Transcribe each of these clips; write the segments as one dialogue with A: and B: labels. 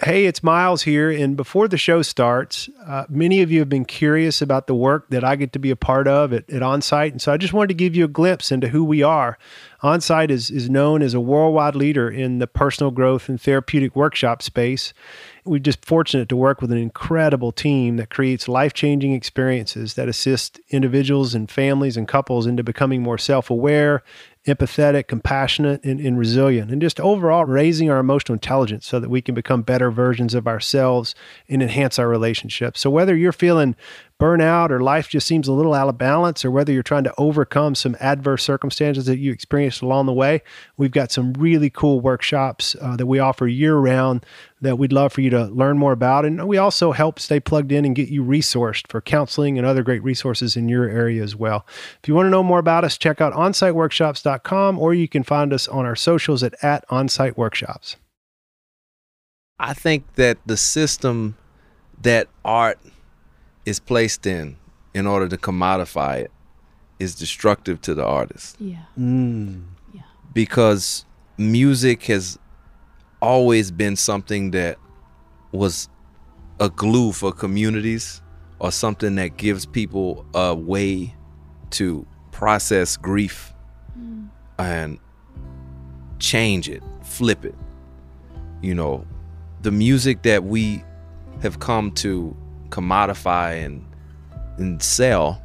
A: Hey, it's Miles here. And before the show starts, uh, many of you have been curious about the work that I get to be a part of at, at OnSite. And so I just wanted to give you a glimpse into who we are. OnSite is, is known as a worldwide leader in the personal growth and therapeutic workshop space. We're just fortunate to work with an incredible team that creates life changing experiences that assist individuals and families and couples into becoming more self aware empathetic, compassionate, and, and, resilient, and just overall raising our emotional intelligence so that we can become better versions of ourselves and enhance our relationships. So, whether you're feeling burnout or life just seems a little out of balance, or whether you're trying to overcome some adverse circumstances that you experienced along the way, we've got some really cool workshops uh, that we offer year round that we'd love for you to learn more about. And we also help stay plugged in and get you resourced for counseling and other great resources in your area as well. If you want to know more about us, check out onsiteworkshops.com or you can find us on our socials at, at onsiteworkshops.
B: I think that the system that art is placed in in order to commodify it is destructive to the artist.
C: Yeah.
A: Mm.
C: Yeah.
B: Because music has always been something that was a glue for communities or something that gives people a way to process grief mm. and change it, flip it. You know, the music that we have come to commodify and and sell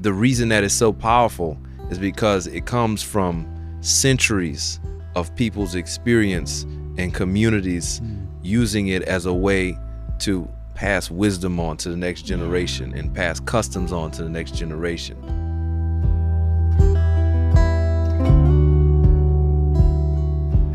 B: the reason that it's so powerful is because it comes from centuries of people's experience and communities mm. using it as a way to pass wisdom on to the next generation and pass customs on to the next generation.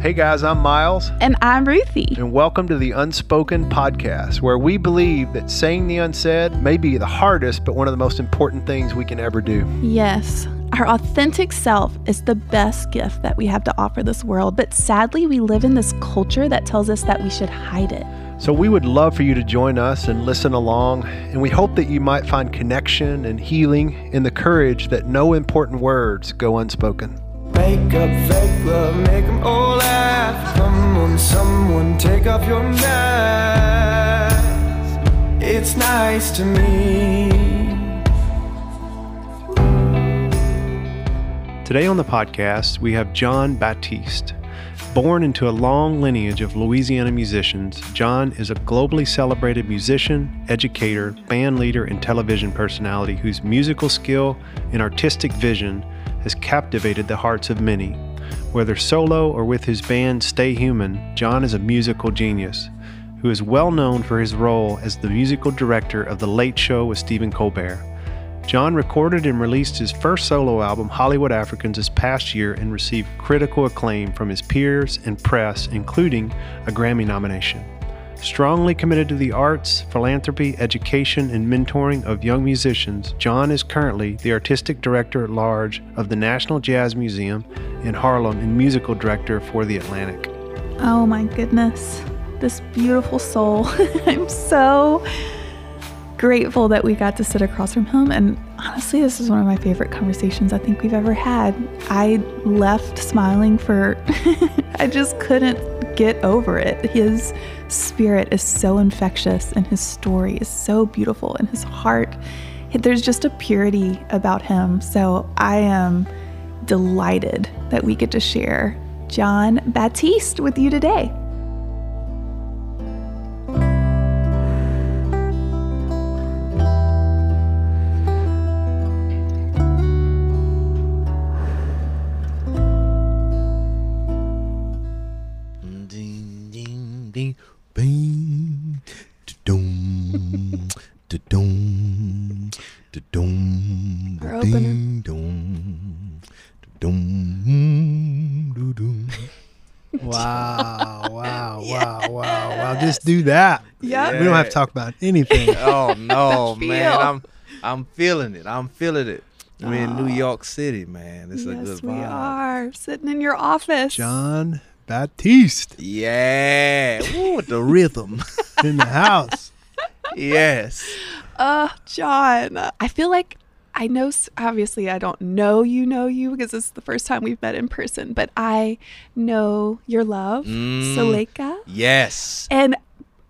A: Hey guys, I'm Miles.
C: And I'm Ruthie.
A: And welcome to the Unspoken Podcast, where we believe that saying the unsaid may be the hardest, but one of the most important things we can ever do.
C: Yes. Our authentic self is the best gift that we have to offer this world, but sadly, we live in this culture that tells us that we should hide it.
A: So, we would love for you to join us and listen along, and we hope that you might find connection and healing in the courage that no important words go unspoken. Make up fake love, make them all laugh. Come on, someone, take off your mask. It's nice to me. Today on the podcast, we have Jon Batiste. Born into a long lineage of Louisiana musicians, Jon is a globally celebrated musician, educator, band leader, and television personality whose musical skill and artistic vision has captivated the hearts of many. Whether solo or with his band Stay Human, Jon is a musical genius who is well known for his role as the musical director of The Late Show with Stephen Colbert. Jon recorded and released his first solo album, Hollywood Africans, this past year and received critical acclaim from his peers and press, including a Grammy nomination. Strongly committed to the arts, philanthropy, education, and mentoring of young musicians, Jon is currently the artistic director at large of the National Jazz Museum in Harlem and musical director for the Atlantic.
C: Oh my goodness, this beautiful soul. I'm so grateful that we got to sit across from him. And honestly, this is one of my favorite conversations I think we've ever had. I left smiling for, I just couldn't get over it. His spirit is so infectious and his story is so beautiful and his heart there's just a purity about him so i am delighted that we get to share Jon Batiste with you today
A: Wow, wow, yes. wow, wow, wow. Just do that.
C: Yeah.
A: We don't have to talk about anything.
B: oh no, man. I'm I'm feeling it. I'm feeling it. We're in New ah. York City, man. It's
C: yes,
B: a good
C: vibe.
B: We
C: are sitting in your office.
A: Jon Batiste.
B: Yeah. Ooh, the rhythm.
A: in the house.
B: yes.
C: Uh, Jon, I feel like I know, obviously, I don't know you know you because this is the first time we've met in person, but I know your love,
B: Mm.
C: Suleika.
B: Yes.
C: And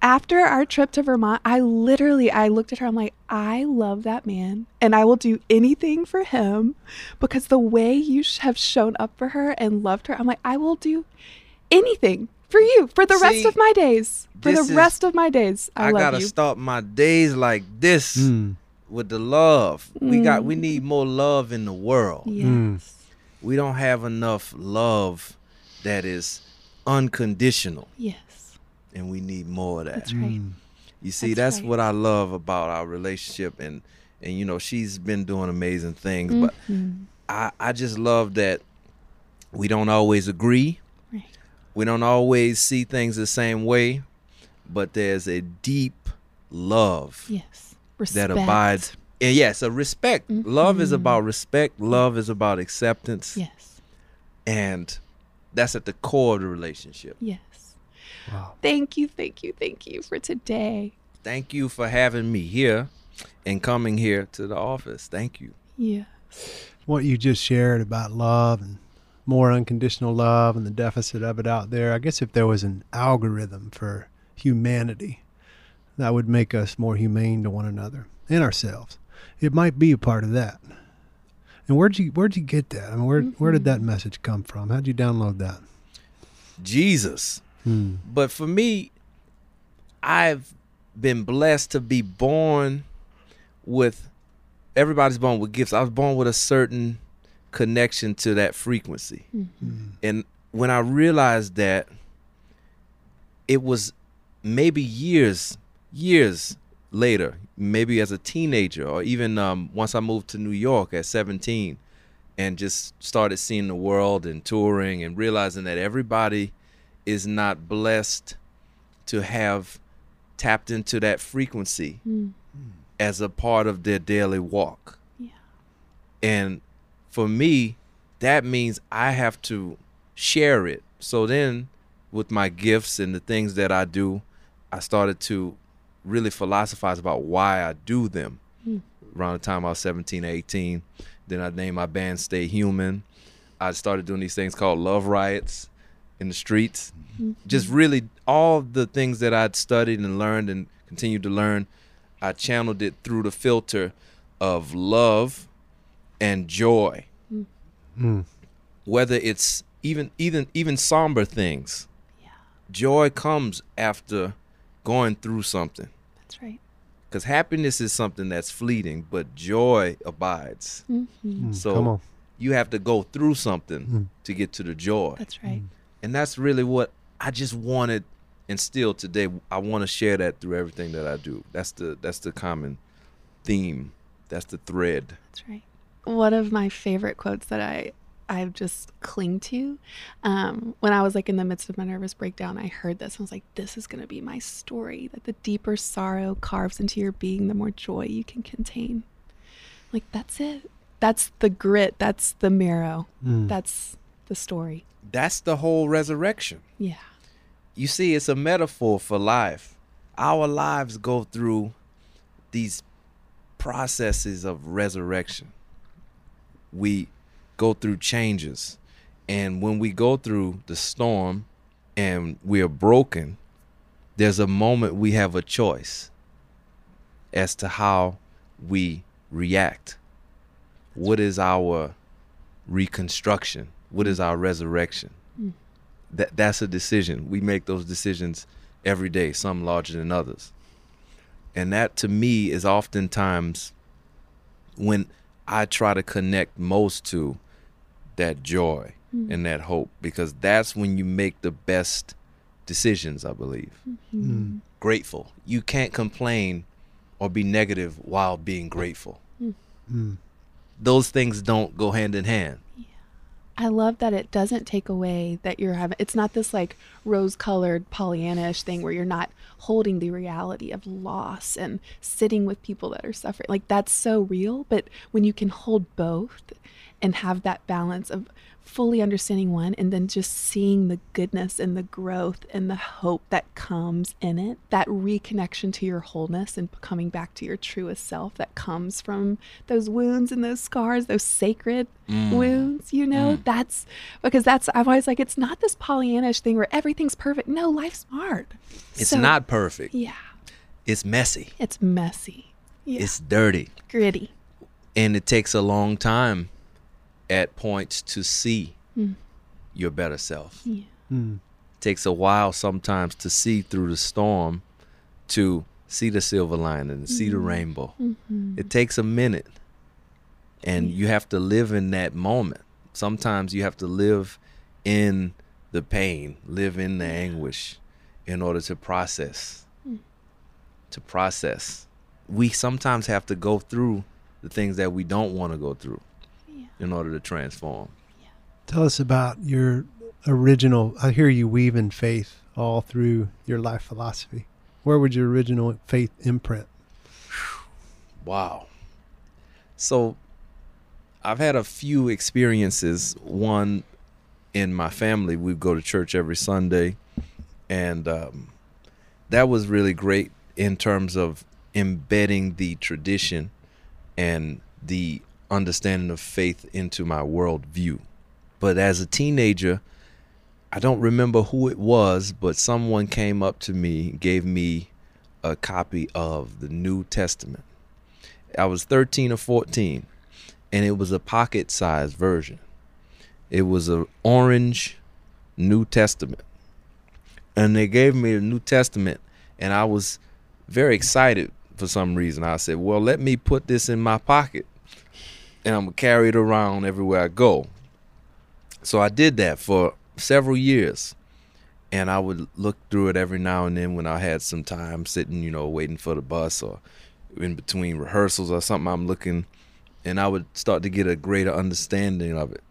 C: after our trip to Vermont, I literally I looked at her. I'm like, I love that man, and I will do anything for him because the way you have shown up for her and loved her, I'm like, I will do anything for you for the rest of my days. For the
B: is-
C: rest of my days, I,
B: I,
C: love
B: gotta
C: you.
B: start my days like this
A: Mm.
B: with the love. We got
C: Mm.
B: we need more love in the world.
C: Yes.
A: Mm.
B: We don't have enough love that is unconditional,
C: Yes.
B: and we need more of that.
C: That's right.
A: Mm.
B: You see,
C: That's
B: that's,
C: right.
B: what I love about our relationship, and and you know she's been doing amazing things, but
C: Mhm.
B: I I just love that we don't always agree.
C: Right.
B: We don't always see things the same way, but there's a deep love
C: Yes. Respect.
B: that abides. And yes, a respect. Love is about mm-hmm. respect. Love is about acceptance,
C: Yes.
B: and that's at the core of the relationship.
C: Yes.
A: Wow.
C: Thank you. Thank you. Thank you for today.
B: Thank you for having me here and coming here to the office. Thank you.
C: Yeah.
A: What you just shared about love and more unconditional love and the deficit of it out there. I guess if there was an algorithm for humanity, that would make us more humane to one another and ourselves. It might be a part of that. And where'd you where'd you get that? I mean, where where did that message come from? How'd you download that?
B: Jesus.
A: Hmm.
B: But for me, I've been blessed to be born with everybody's born with gifts. I was born with a certain connection to that frequency. And when I realized that it was maybe years, years later, maybe as a teenager, or even um, once I moved to New York at 17 and just started seeing the world and touring and realizing that everybody is not blessed to have tapped into that frequency
C: Mm.
B: as a part of their daily walk.
C: Yeah.
B: And for me, that means I have to share it. So then, with my gifts and the things that I do, I started to really philosophize about why I do them.
C: Mm.
B: Around the time I was 17, 18, then I named my band Stay Human. I started doing these things called Love Riots in the streets. Just really all the things that I'd studied and learned and continued to learn, I channeled it through the filter of love and joy.
A: Mm.
B: Whether it's even even even somber things.
C: Yeah.
B: Joy comes after going through something.
C: That's right.
B: Because happiness is something that's fleeting, but joy abides.
C: Mhm.
A: Mm.
B: So
A: Come on.
B: you have to go through something
A: Mm.
B: to get to the joy.
C: That's right.
B: And that's really what I just wanted and still today I want to share that through everything that I do. That's the that's the common theme. That's the thread.
C: That's right. One of my favorite quotes that I I've just cling to. Um, when I was like in the midst of my nervous breakdown, I heard this. and I was like, "This is going to be my story. That the deeper sorrow carves into your being, the more joy you can contain." Like that's it. That's the grit. That's the marrow.
A: Mm.
C: That's the story.
B: That's the whole resurrection.
C: Yeah.
B: You see, it's a metaphor for life. Our lives go through these processes of resurrection. We go through changes. And when we go through the storm and we are broken, there's a moment we have a choice as to how we react. What is our reconstruction? What is our resurrection? Hmm. that that's a decision. We make those decisions every day, some larger than others. And that to me is oftentimes when I try to connect most to that joy and that hope because that's when you make the best decisions, I believe.
A: Mm.
B: Grateful. You can't complain or be negative while being grateful.
A: Mm.
B: Those things don't go hand in hand.
C: I love that it doesn't take away that you're having. It's not this like rose-colored Pollyanna-ish thing where you're not holding the reality of loss and sitting with people that are suffering. Like that's so real. But when you can hold both, and have that balance of fully understanding one and then just seeing the goodness and the growth and the hope that comes in it that reconnection to your wholeness and coming back to your truest self that comes from those wounds and those scars those sacred mm. wounds you know? Mm. That's because that's i'm always like it's not this pollyannish thing where everything's perfect. No life's hard.
B: It's
C: So-
B: not perfect.
C: yeah.
B: It's messy.
C: it's messy. Yeah.
B: It's dirty.
C: gritty.
B: And it takes a long time at points to see hmm. your better self.
C: yeah hmm.
B: takes a while sometimes to see through the storm to see the silver lining and see the mm-hmm. rainbow. Mm-hmm. It takes a minute. And you have to live in that moment. Sometimes you have to live in the pain, live in the anguish in order to process. Hmm. To process. We sometimes have to go through the things that we don't want to go through in order to transform.
A: Tell us about your original. I hear you weaving faith all through your life philosophy. Where would your original faith imprint?
B: Wow. So I've had a few experiences. One in my family, we go to church every Sunday, and um, that was really great in terms of embedding the tradition and the understanding of faith into my worldview. But as a teenager, I don't remember who it was, but someone came up to me, gave me a copy of the New Testament. I was 13 or 14, and it was a pocket sized version. It was an orange New Testament. And they gave me the New Testament, and I was very excited for some reason. I said, Well, let me put this in my pocket, and I'm to carry it around everywhere I go. So I did that for several years. And I would look through it every now and then when I had some time sitting, you know, waiting for the bus or in between rehearsals or something. I'm looking, and I would start to get a greater understanding of it.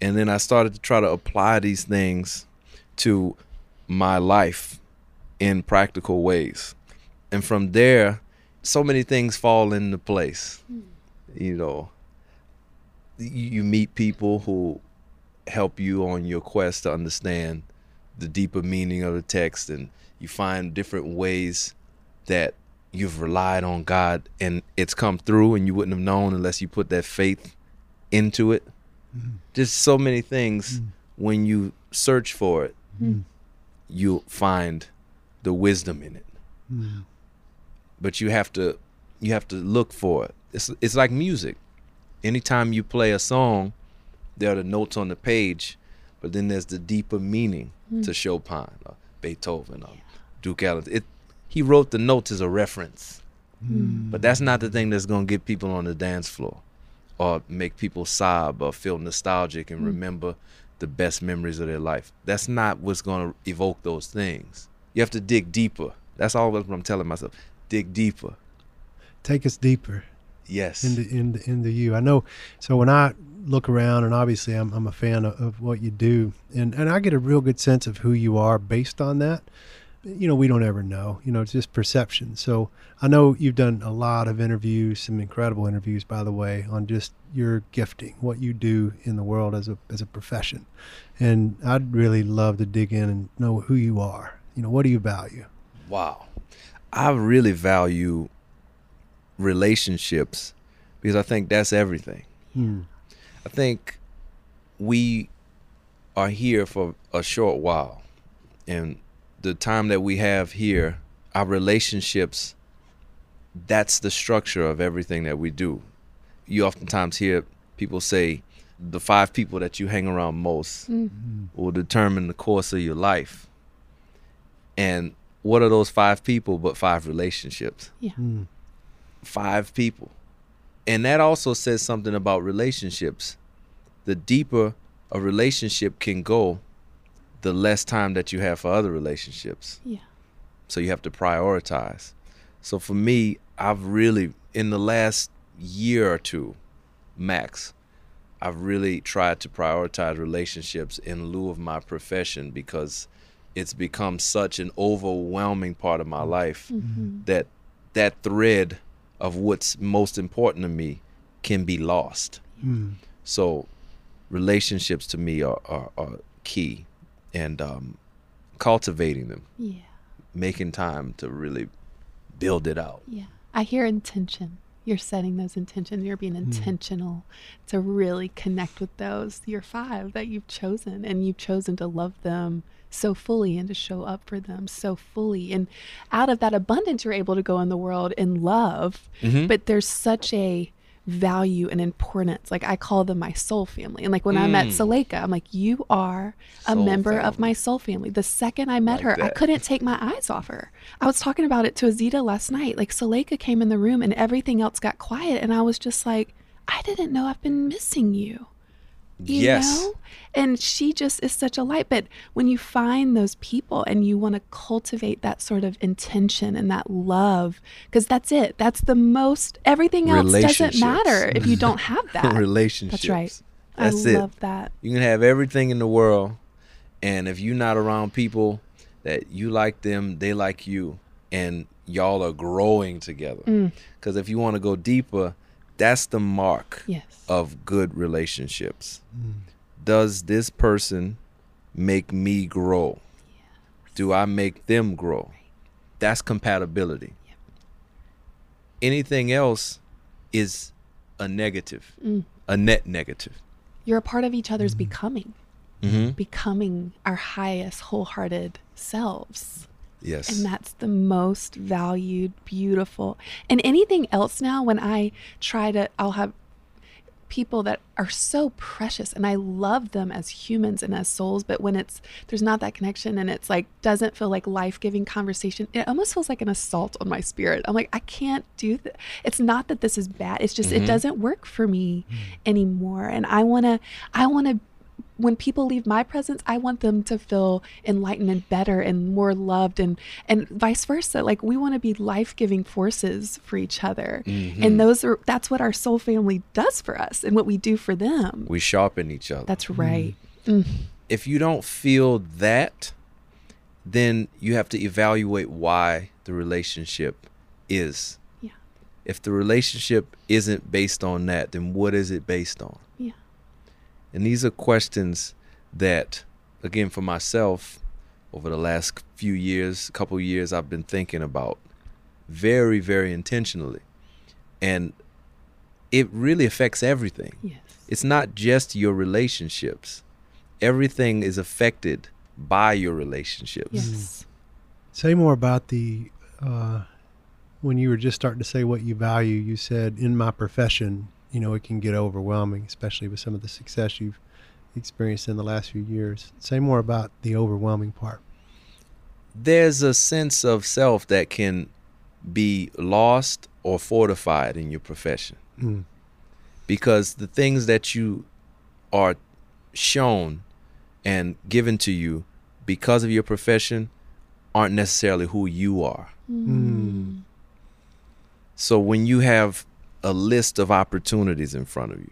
B: And then I started to try to apply these things to my life in practical ways. And from there, so many things fall into place. Hmm. You know, you, meet people who help you on your quest to understand the deeper meaning of the text and you find different ways that you've relied on God and it's come through and you wouldn't have known unless you put that faith into it. Mm-hmm. Just so many things mm. when you search for it, mm. you'll find the wisdom in it. Mm. But you have to you have to look for it. It's it's like music. Anytime you play a song, there are the notes on the page, but then there's the deeper meaning to hmm. Chopin, or Beethoven, or Duke Ellington. It he wrote the notes as a reference, hmm. but that's not the thing that's gonna get people on the dance floor, or make people sob or feel nostalgic and hmm. remember the best memories of their life. That's not what's gonna evoke those things. You have to dig deeper. That's always what I'm telling myself. Dig deeper.
A: Take us deeper
B: Yes.
A: in the in the, in the you. I know. So when I look around, and obviously I'm I'm a fan of, of what you do, and and I get a real good sense of who you are based on that. You know, we don't ever know. You know, it's just perception. So I know you've done a lot of interviews, some incredible interviews, by the way, on just your gifting, what you do in the world as a as a profession, and I'd really love to dig in and know who you are. You know, what do you value?
B: Wow. I really value relationships because I think that's everything.
A: Hmm.
B: I think we are here for a short while. And the time that we have here, our relationships, that's the structure of everything that we do. You oftentimes hear people say the five people that you hang around most will determine the course of your life. And what are those five people but five relationships?
A: Hmm.
B: Five people. And that also says something about relationships. The deeper a relationship can go, the less time that you have for other relationships.
C: Yeah.
B: So you have to prioritize. So for me, I've really, in the last year or two, max, I've really tried to prioritize relationships in lieu of my profession because it's become such an overwhelming part of my life mm-hmm. that that thread of what's most important to me can be lost.
A: Hmm.
B: So relationships to me are, are, are key and um, cultivating them,
C: Yeah.
B: making time to really build it out.
C: Yeah. I hear intention. You're setting those intentions. You're being intentional to really connect with those, your five that you've chosen, and you've chosen to love them so fully and to show up for them so fully. And out of that abundance, you're able to go in the world in love.
B: Mhm.
C: But there's such a value and importance. Like I call them my soul family. And like when I met
B: Mm.
C: Suleika, I'm like, you are a
B: Soul
C: member of my soul family. The second I met
B: Like
C: her, I couldn't take my eyes off her. I was talking about it to Azita last night. Like Suleika came in the room and everything else got quiet. And I was just like, I didn't know I've been missing you. You
B: yes.
C: know? And she just is such a light. But when you find those people and you want to cultivate that sort of intention and that love, because that's it. That's the most, everything else doesn't matter if you don't have that.
B: Relationships.
C: That's right.
B: That's
C: I
B: it.
C: love that.
B: You can have everything in the world, and if you're not around people that you like them, they like you, and y'all are growing together.
C: Mm.
B: Because if you want to go deeper, that's the mark
C: Yes.
B: of good relationships. Does this person make me grow? Do I make them grow? That's compatibility. Anything else is a negative,
C: Mm.
B: a net negative.
C: You're a part of each other's becoming,
B: Mm-hmm.
C: becoming our highest wholehearted selves.
B: Yes.
C: And that's the most valued, beautiful. And anything else now, when I try to, I'll have people that are so precious and I love them as humans and as souls. But when it's, there's not that connection and it's like, doesn't feel like life giving conversation, it almost feels like an assault on my spirit. I'm like, I can't do that. It's not that this is bad. It's just, it mm-hmm. doesn't work for me mm. anymore. And I want to, I want to, when people leave my presence, I want them to feel enlightened and better and more loved and and vice versa. Like we want to be life-giving forces for each other.
B: Mm-hmm.
C: And those are that's what our soul family does for us and what we do for them.
B: we sharpen each other.
C: That's right.
B: if you don't feel that, then you have to evaluate why the relationship is.
C: Yeah.
B: If the relationship isn't based on that, then what is it based on?
C: Yeah.
B: And these are questions that, again, for myself, over the last few years, couple years, I've been thinking about very, very intentionally. And it really affects everything.
C: Yes.
B: It's not just your relationships. Everything is affected by your relationships.
C: Yes.
A: Say more about the uh, when you were just starting to say what you value. You said in my profession, you know, it can get overwhelming, especially with some of the success you've experienced in the last few years. Say more about the overwhelming part.
B: There's a sense of self that can be lost or fortified in your profession
A: Mm.
B: because the things that you are shown and given to you because of your profession aren't necessarily who you are.
A: Mm.
B: So when you have a list of opportunities in front of you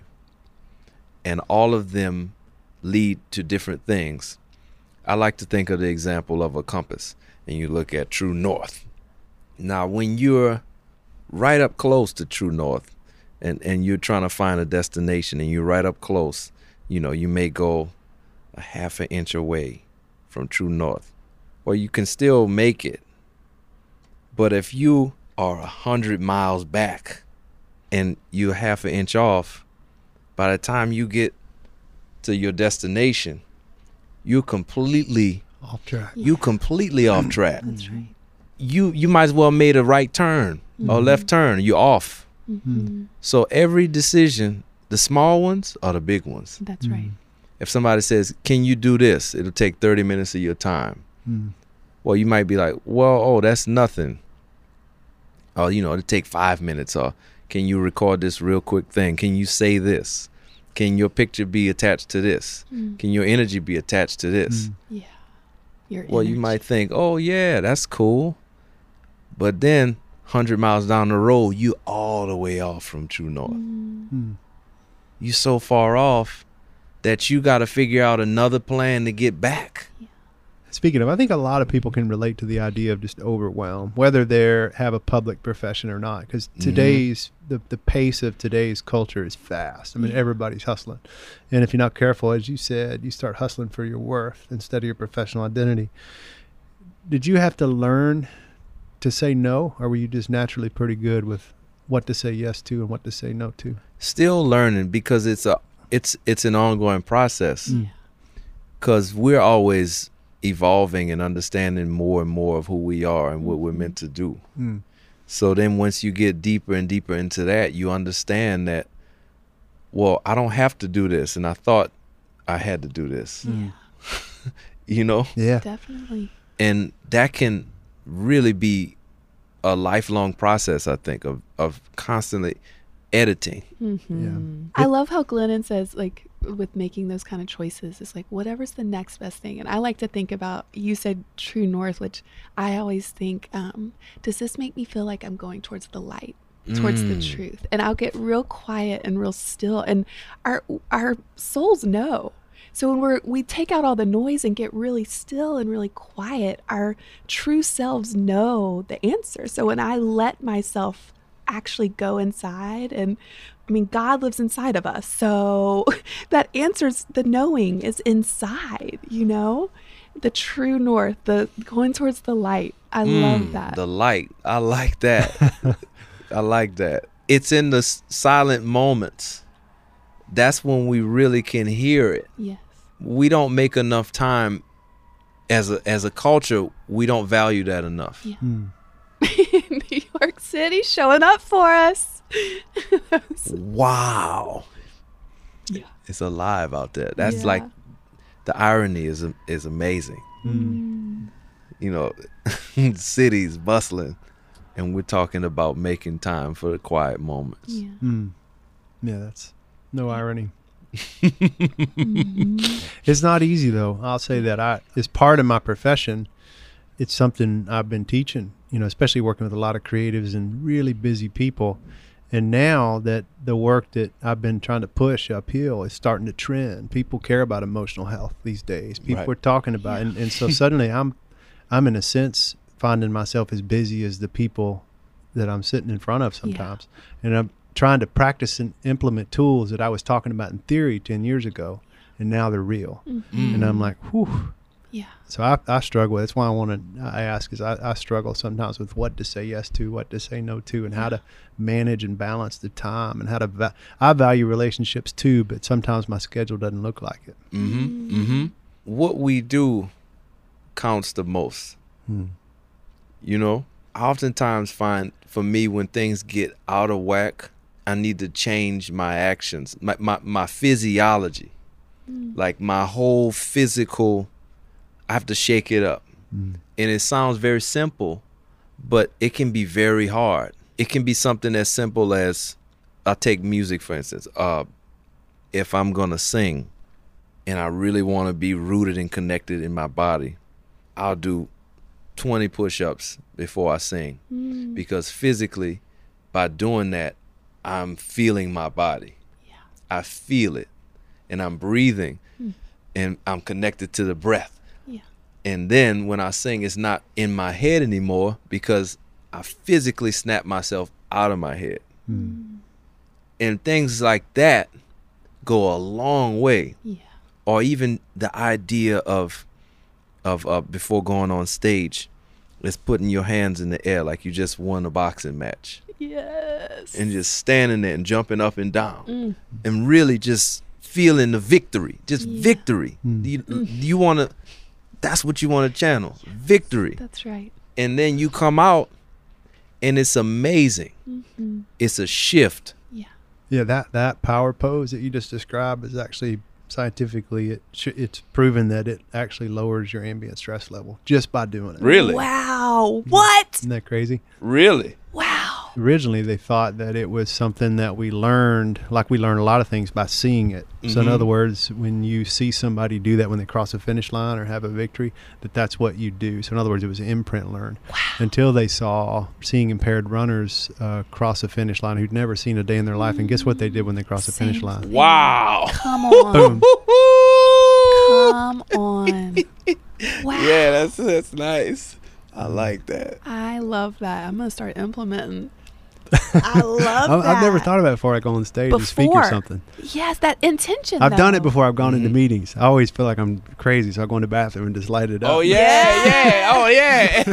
B: and all of them lead to different things, I like to think of the example of a compass and you look at true north. Now, when you're right up close to true north and, and you're trying to find a destination and you're right up close, you know, you may go a half an inch away from true north, or you can still make it. But if you are a hundred miles back and you're half an inch off, by the time you get to your destination, you're completely
A: Off track.
B: you completely off track.
C: That's right.
B: You you might as well made a right turn or left turn. You're off.
C: Mhm.
B: So every decision, the small ones or the big ones.
C: That's right.
B: If somebody says, "Can you do this?" It'll take 30 minutes of your time.
A: Mm.
B: Well, you might be like, "Well, oh, that's nothing." Or you know, it'll take 5 minutes or can you record this real quick thing? Can you say this? Can your picture be attached to this?
C: Mm.
B: Can your energy be attached to this?
A: Mm.
C: Yeah. Your
B: Well, you might think, "Oh yeah, that's cool," but then hundred miles down the road, you all the way off from true north.
C: Mm.
A: Mm.
B: You so far off that you got to figure out another plan to get back.
C: Yeah.
A: Speaking of, I think a lot of people can relate to the idea of just overwhelm, whether they have a public profession or not, because today's the, the pace of today's culture is fast. I mean, everybody's hustling, and if you're not careful, as you said, you start hustling for your worth instead of your professional identity. Did you have to learn to say no, or were you just naturally pretty good with what to say yes to and what to say no to?
B: Still learning because it's a it's it's an ongoing process.
A: Mm.
B: Cause we're always evolving and understanding more and more of who we are and what we're meant to do.
A: Mm.
B: So then once you get deeper and deeper into that, you understand that well, I don't have to do this and I thought I had to do this.
A: Mm.
B: You know?
A: Yeah.
C: Definitely.
B: and that can really be a lifelong process i think of of constantly editing
C: hmm I love how Glennon says, like, with making those kind of choices, it's like, whatever's the next best thing. And I like to think about, you said true north, which I always think, um, does this make me feel like I'm going towards the light? towards the
B: Mm.
C: truth and i'll get real quiet and real still and our our souls know so when we're we take out all the noise and get really still and really quiet our true selves know the answer so when i let myself actually go inside and i mean god lives inside of us. So that answers the knowing is inside you know? The true north the going towards the light. I love
B: Mm,
C: that.
B: the light. I like that. I like that. It's in the s- silent moments. That's when we really can hear it.
C: Yes.
B: We don't make enough time as a as a culture we don't value that enough.
C: Yeah.
A: Mm.
C: New York City showing up for us.
B: wow
C: Yeah.
B: it's alive out there that's
C: Yeah.
B: like the irony is is amazing
A: Mm.
B: you know, cities bustling, and we're talking about making time for the quiet moments.
C: Yeah.
A: Mm. Yeah, that's no irony.
C: Mhm.
A: It's not easy though. I'll say that. I it's part of my profession. It's something I've been teaching, you know, especially working with a lot of creatives and really busy people. And now that the work that I've been trying to push uphill is starting to trend. People care about emotional health these days. People
B: Right.
A: are talking about it. And, and so suddenly I'm I'm in a sense finding myself as busy as the people that I'm sitting in front of sometimes. And I'm trying to practice and implement tools that I was talking about in theory 10 years ago and now they're real.
C: Mhm.
A: And I'm like, whew.
C: Yeah.
A: So I, I struggle. That's why I want to I ask is I, I struggle sometimes with what to say yes to, what to say no to, and how to manage and balance the time and how to. Va- I value relationships too, but sometimes my schedule doesn't look like it.
B: Mm-hmm. Mm-hmm. What we do counts the most.
A: Hmm.
B: You know, I oftentimes find for me when things get out of whack, I need to change my actions, my my, my physiology, like my whole physical. I have to shake it up,
A: Mm.
B: and it sounds very simple, but it can be very hard. It can be something as simple as, I'll take music for instance. Uh, if I'm gonna sing, and I really want to be rooted and connected in my body, I'll do 20 push-ups before I sing
C: Mm.
B: because physically by doing that I'm feeling my body.
C: Yeah.
B: I feel it and I'm breathing
C: Hmm.
B: and I'm connected to the breath.
C: Yeah.
B: And then when I sing it's not in my head anymore because I physically snap myself out of my head.
A: Hmm.
B: And things like that go a long way
C: Yeah.
B: or even the idea of of uh, before going on stage is putting your hands in the air like you just won a boxing match
C: Yes.
B: and just standing there and jumping up and down
C: Mm.
B: and really just feeling the victory just
C: Yeah.
B: victory
A: Mm.
B: you, you want to that's what you want to channel victory
C: That's right.
B: and then you come out and it's amazing
C: hmm
B: it's a shift
C: Yeah.
A: Yeah, that that power pose that you just described is actually scientifically it sh- it's proven that it actually lowers your ambient stress level just by doing it.
B: really
C: Wow. What?
A: Isn't that crazy?
B: really
C: Wow.
A: Originally, they thought that it was something that we learned, like we learn a lot of things by seeing it. So, in
B: Mhm.
A: other words, when you see somebody do that when they cross a finish line or have a victory, that that's what you do. So, in other words, it was imprint learned until they saw seeing impaired runners uh, cross a finish line who'd never seen a day in their life. And guess what they did when they crossed the finish line?
C: thing.
B: wow
C: Come on. Come on. Wow.
B: Yeah, that's that's nice. I like that.
C: I love that. I'm gonna start implementing. I love
A: I,
C: that.
A: I've never thought about it before I go on stage and speak or
C: Before.
A: something.
C: Yes, that intention.
A: I've done it before. I've gone into
B: Mhm.
A: meetings. I always feel like I'm crazy, so I go in the bathroom and just light it up.
B: Oh yeah, yeah. Oh yeah.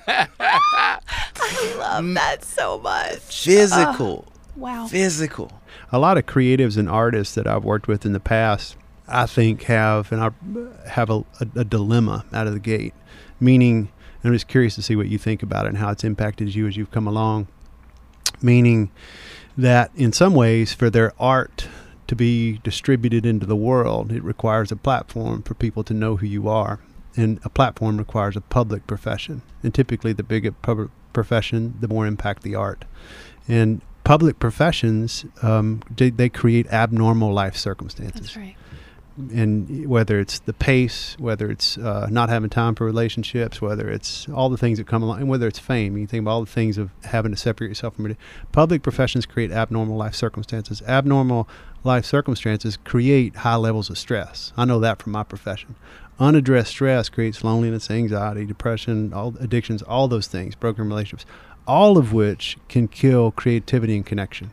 C: I love that so much.
B: Physical.
C: Wow.
B: Physical.
A: a lot of creatives and artists that I've worked with in the past, I think have and I have a, a, a dilemma out of the gate. Meaning, and I'm just curious to see what you think about it and how it's impacted you as you've come along. Meaning that in some ways, for their art to be distributed into the world, it requires a platform for people to know who you are. And a platform requires a public profession. And typically, the bigger public profession, the more impact the art. And public professions, um, they, they create abnormal life circumstances
C: That's right.
A: And whether it's the pace, whether it's uh, not having time for relationships, whether it's all the things that come along, and whether it's fame, you think about all the things of having to separate yourself from it. Public professions create abnormal life circumstances. Abnormal life circumstances create high levels of stress. I know that from my profession. Unaddressed stress creates loneliness, anxiety, depression, all addictions, all those things, broken relationships, all of which can kill creativity and connection.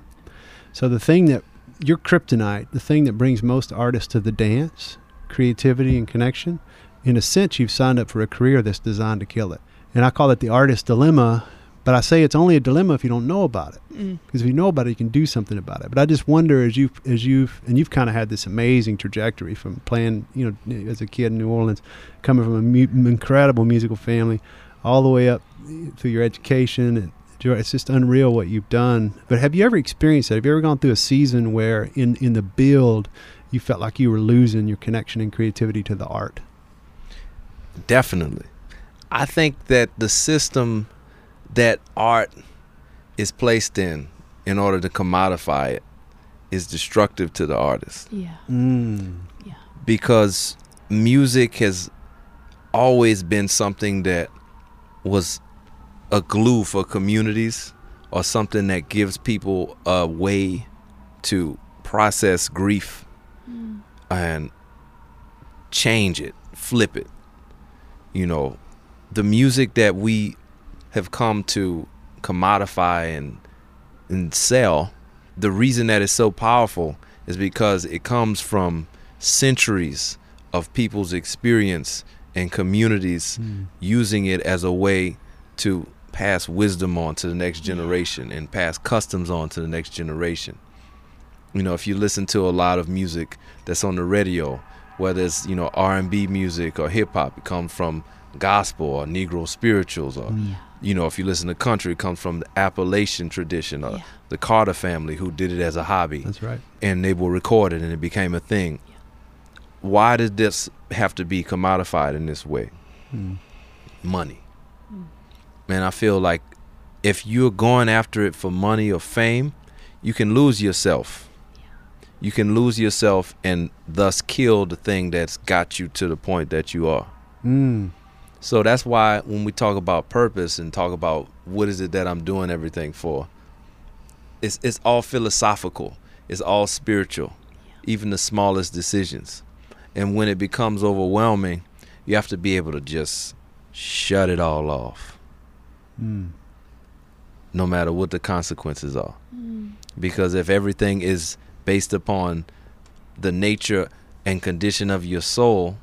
A: So the thing that your kryptonite, the thing that brings most artists to the dance, creativity and connection, in a sense, you've signed up for a career that's designed to kill it. And I call it the artist dilemma, but I say it's only a dilemma if you don't know about it.
C: Mm.
A: Because if you know about it, you can do something about it. But I just wonder, as you as you've and you've kind of had this amazing trajectory from playing, you know, as a kid in New Orleans, coming from an mu- incredible musical family, all the way up through your education and it's just unreal what you've done. But have you ever experienced that? Have you ever gone through a season where in in the build you felt like you were losing your connection and creativity to the art?
B: Definitely. I think that the system that art is placed in in order to commodify it is destructive to the artist
C: Yeah.
A: Mm.
C: Yeah.
B: because music has always been something that was a glue for communities or something that gives people a way to process grief
C: Mm.
B: and change it, flip it. You know, the music that we have come to commodify and and sell, the reason that it's so powerful is because it comes from centuries of people's experience and communities
A: Mm.
B: using it as a way to pass wisdom on to the next generation and pass customs on to the next generation. You know, if you listen to a lot of music that's on the radio, whether it's you know R&B music or hip hop, it comes from gospel or Negro spirituals, or
A: Mm.
B: you know, if you listen to country, it comes from the Appalachian tradition or
C: Yeah.
B: the Carter family who did it as a hobby
A: That's right.
B: and they were recorded, and it became a thing. Why did this have to be commodified in this way?
A: Mm.
B: Money. Man, I feel like if you're going after it for money or fame, you can lose yourself. You can lose yourself and thus kill the thing that's got you to the point that you are.
A: Mm.
B: So that's why when we talk about purpose and talk about what is it that I'm doing everything for, it's it's all philosophical. It's all spiritual. Even the smallest decisions. And when it becomes overwhelming, you have to be able to just shut it all off,
A: Mm.
B: no matter what the consequences are.
C: Mm.
B: Because if everything is based upon the nature and condition of your soul,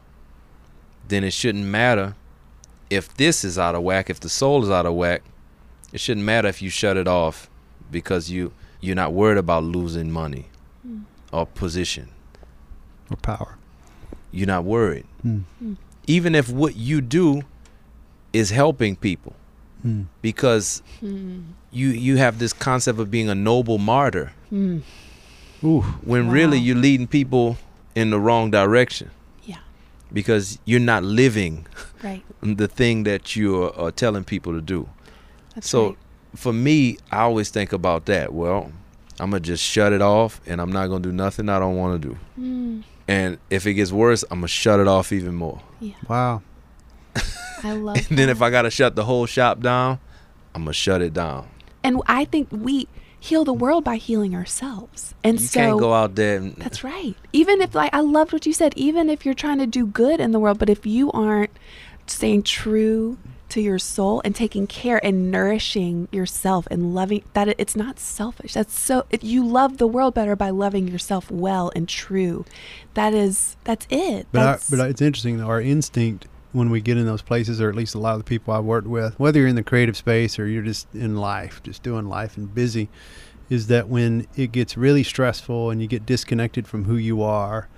B: then it shouldn't matter if this is out of whack, if the soul is out of whack, it shouldn't matter if you shut it off because you you're not worried about losing money
C: Mm.
B: or position.
A: Or power.
B: You're not worried.
A: Mm.
B: Even if what you do is helping people
A: Mm.
B: because
C: Mm.
B: you you have this concept of being a noble martyr
C: Mm.
A: Ooh.
B: when really you're leading people in the wrong direction.
C: Yeah.
B: Because you're not living
C: Right.
B: the thing that you're uh, telling people to do.
C: That's
B: so
C: right.
B: for me, I always think about that. Well, I'm gonna just shut it off, and I'm not gonna do nothing I don't want to do.
C: Mm.
B: And if it gets worse, I'm gonna shut it off even more.
A: Wow.
C: I love
B: And then if I gotta shut the whole shop down, I'm gonna shut it down.
C: And I think we heal the world by healing ourselves. And so
B: you
C: so
B: can't go out there and
C: that's right. Even if like I loved what you said, even if you're trying to do good in the world, but if you aren't staying true to your soul and taking care and nourishing yourself and loving that it- it's not selfish. That's so it, you love the world better by loving yourself well and true. That is that's it.
D: But I, but it's interesting though. Our instinct when we get in those places, or at least a lot of the people I've worked with, whether you're in the creative space or you're just in life, just doing life and busy, is that when it gets really stressful and you get disconnected from who you are,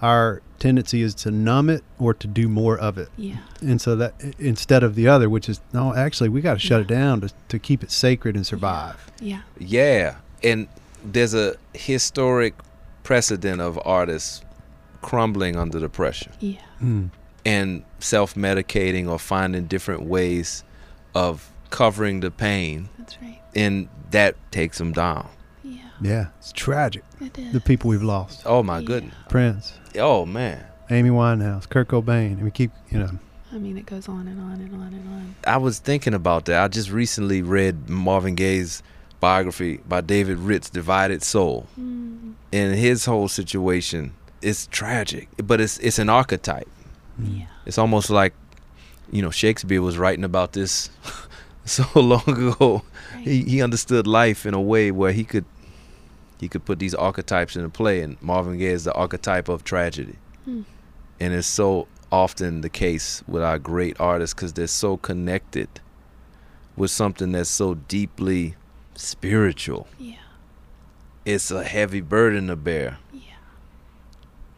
D: our tendency is to numb it or to do more of it.
C: yeah.
D: And so that instead of the other, which is no, actually we got to shut it down to, to keep it sacred and survive.
C: Yeah.
B: Yeah, and there's a historic precedent of artists crumbling under the pressure
C: Yeah.
D: Mm.
B: And self-medicating or finding different ways of covering the pain,
C: That's right.
B: and that takes them down.
C: Yeah.
D: Yeah, it's tragic.
C: It is.
D: The people we've lost:
B: Oh my
C: Yeah.
B: goodness.
D: Prince,
B: Oh man.
D: Amy Winehouse, Kurt Cobain, and we keep, you know,
C: I mean it goes on and on and on and on.
B: I was thinking about that. I just recently read Marvin Gaye's biography by David Ritz, Divided Soul.
C: Mm,
B: And his whole situation is tragic, but it's it's an archetype.
C: Yeah.
B: It's almost like, you know, Shakespeare was writing about this so long ago.
C: Right.
B: He he understood life in a way where he could he could put these archetypes into play and Marvin Gaye is the archetype of tragedy.
C: Hmm.
B: And it's so often the case with our great artists cuz they're so connected with something that's so deeply spiritual.
C: Yeah.
B: It's a heavy burden to bear.
C: Yeah.